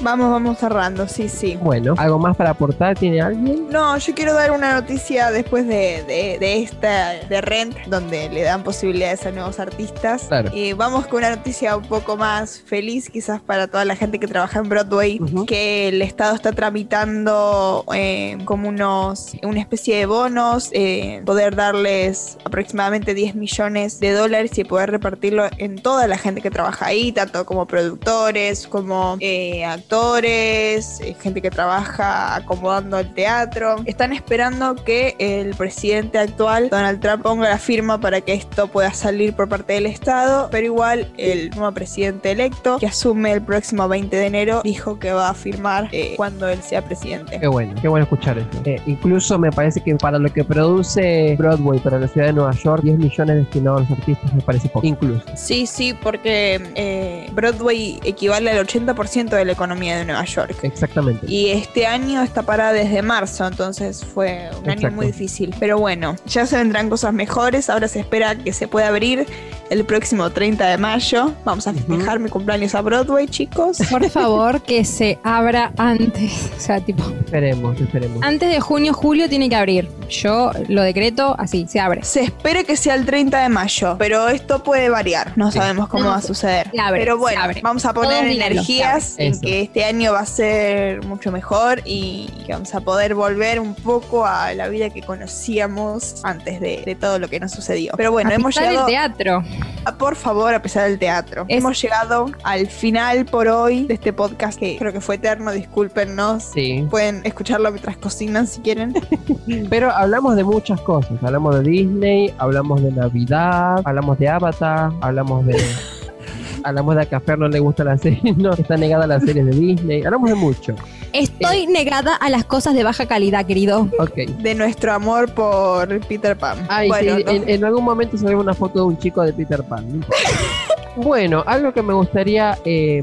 Speaker 2: Vamos, vamos cerrando, sí, sí.
Speaker 3: Bueno, ¿algo más para aportar? ¿Tiene alguien?
Speaker 2: No, yo quiero dar una noticia después de, de- de esta de Rent, donde le dan posibilidades a nuevos artistas.
Speaker 3: Claro.
Speaker 2: Eh, vamos con una noticia un poco más feliz, quizás para toda la gente que trabaja en Broadway, Que el Estado está tramitando eh, como unos, una especie de bonos, eh, poder darles aproximadamente 10 millones de dólares y poder repartirlo en toda la gente que trabaja ahí, tanto como productores, como eh, actores, eh, gente que trabaja acomodando el teatro. Están esperando que el presidente actual, Donald Trump, ponga la firma para que esto pueda salir por parte del Estado, pero igual el nuevo presidente electo, que asume el próximo 20 de enero, dijo que va a firmar eh, cuando él sea presidente.
Speaker 3: Qué bueno, qué bueno escuchar eso. Eh, incluso me parece que para lo que produce Broadway para la ciudad de Nueva York, 10 millones destinados a los artistas me parece poco. Incluso.
Speaker 2: Sí, sí, porque eh, Broadway equivale al 80% de la economía de Nueva York.
Speaker 3: Exactamente.
Speaker 2: Y este año está parada desde marzo, entonces fue un año muy difícil. Pero bueno, ya se vendrán cosas mejores. Ahora se espera que se pueda abrir el próximo 30 de mayo. Vamos a festejar mi cumpleaños a Broadway, chicos.
Speaker 5: Por favor, que se abra antes. O sea, tipo,
Speaker 3: Esperemos, esperemos.
Speaker 5: antes de junio, julio tiene que abrir. Yo lo decreto así, se abre.
Speaker 2: Se espera que sea el 30 de mayo, pero esto puede variar. No sabemos cómo
Speaker 5: No,
Speaker 2: va a suceder.
Speaker 5: se abre,
Speaker 2: pero
Speaker 5: se
Speaker 2: bueno,
Speaker 5: abre.
Speaker 2: vamos a poner energías en
Speaker 3: Eso.
Speaker 2: que este año va a ser mucho mejor y que vamos a poder volver un poco a la vida que conocíamos antes de, de todo lo que nos sucedió. Pero bueno,
Speaker 5: A
Speaker 2: hemos llegado.
Speaker 5: el teatro.
Speaker 2: a- por favor, a pesar del teatro.
Speaker 5: Es-
Speaker 2: Hemos llegado al final por hoy de este podcast que creo que fue eterno. Discúlpenos.
Speaker 3: Sí.
Speaker 2: Pueden escucharlo mientras cocinan si quieren.
Speaker 3: Pero hablamos de muchas cosas. Hablamos de Disney, hablamos de Navidad, hablamos de Avatar, hablamos de. hablamos de que a Fer no le gusta la serie, no, está negada a las series de Disney. Hablamos de mucho.
Speaker 5: Estoy negada a las cosas de baja calidad, querido.
Speaker 3: Ok.
Speaker 2: De nuestro amor por Peter Pan.
Speaker 3: Ay,
Speaker 2: bueno,
Speaker 3: sí,
Speaker 2: no-
Speaker 3: en, en algún momento se ve una foto de un chico de Peter Pan. no importa. Bueno, algo que me gustaría eh,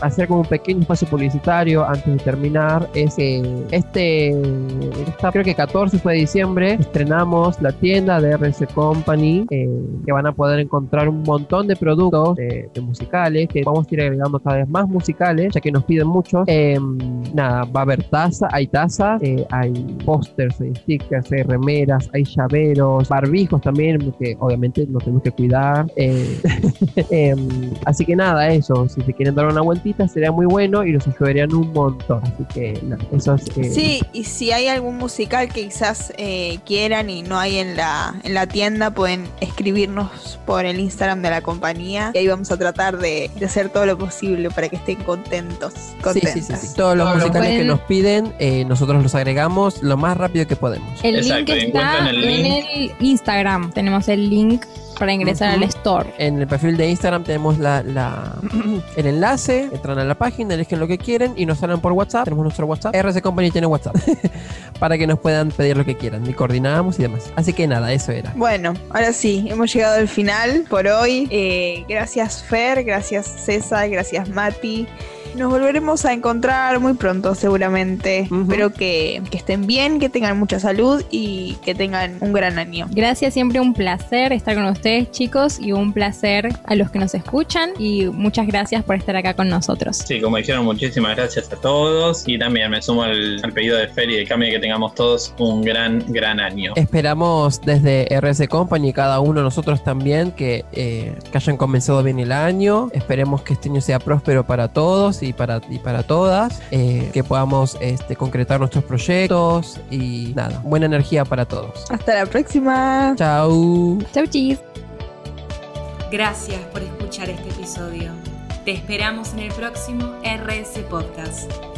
Speaker 3: hacer como un pequeño espacio publicitario antes de terminar es que este, esta- creo que 14 fue de diciembre, estrenamos la tienda de RC Company, eh, que van a poder encontrar un montón de productos de, de musicales, que vamos a ir agregando cada vez más musicales, ya que nos piden muchos. Eh, nada, va a haber taza, hay taza, eh, hay pósters, hay stickers, hay remeras, hay llaveros, barbijos también, porque obviamente nos tenemos que cuidar. eh, Em, así que nada, eso, si se quieren dar una vueltita sería muy bueno y nos ayudarían un montón. Así que nada, eso es... eh,
Speaker 2: Sí, y si hay algún musical que quizás eh, quieran y no hay en la, en la tienda, pueden escribirnos por el Instagram de la compañía y ahí vamos a tratar de, de hacer todo lo posible para que estén contentos.
Speaker 3: Sí, sí,
Speaker 2: Contentas.
Speaker 3: sí, sí. Todos los musicales que nos piden, eh, nosotros los agregamos lo más rápido que podemos.
Speaker 5: El
Speaker 4: Exacto,
Speaker 5: link está
Speaker 4: el
Speaker 5: en el Instagram. Tenemos el link para ingresar al store.
Speaker 3: En el perfil de Instagram tenemos la, la- el enlace, entran a la página, eligen lo que quieren y nos hablan por WhatsApp. Tenemos nuestro WhatsApp. RC Company tiene WhatsApp para que nos puedan pedir lo que quieran y coordinamos y demás. Así que nada, eso era.
Speaker 2: Bueno, ahora sí, hemos llegado al final por hoy. Eh, gracias Fer, gracias César, gracias Mati. Nos volveremos a encontrar muy pronto seguramente. Espero que, que estén bien, que tengan mucha salud y que tengan un gran año.
Speaker 5: Gracias, siempre un placer estar con ustedes, chicos, y un placer a los que nos escuchan. Y muchas gracias por estar acá con nosotros.
Speaker 4: Sí, como dijeron, muchísimas gracias a todos. Y también me sumo al, al pedido de Fer y de Cami que tengamos todos un gran, gran año.
Speaker 3: Esperamos desde RS Company, cada uno de nosotros también, que, eh, que hayan comenzado bien el año. Esperemos que este año sea próspero para todos y para, y para todas. eh, que podamos este, concretar nuestros proyectos y nada, buena energía para todos.
Speaker 2: Hasta la próxima.
Speaker 3: Chau.
Speaker 5: Chau, chis.
Speaker 1: Gracias por escuchar este episodio. Te esperamos en el próximo RS Podcast.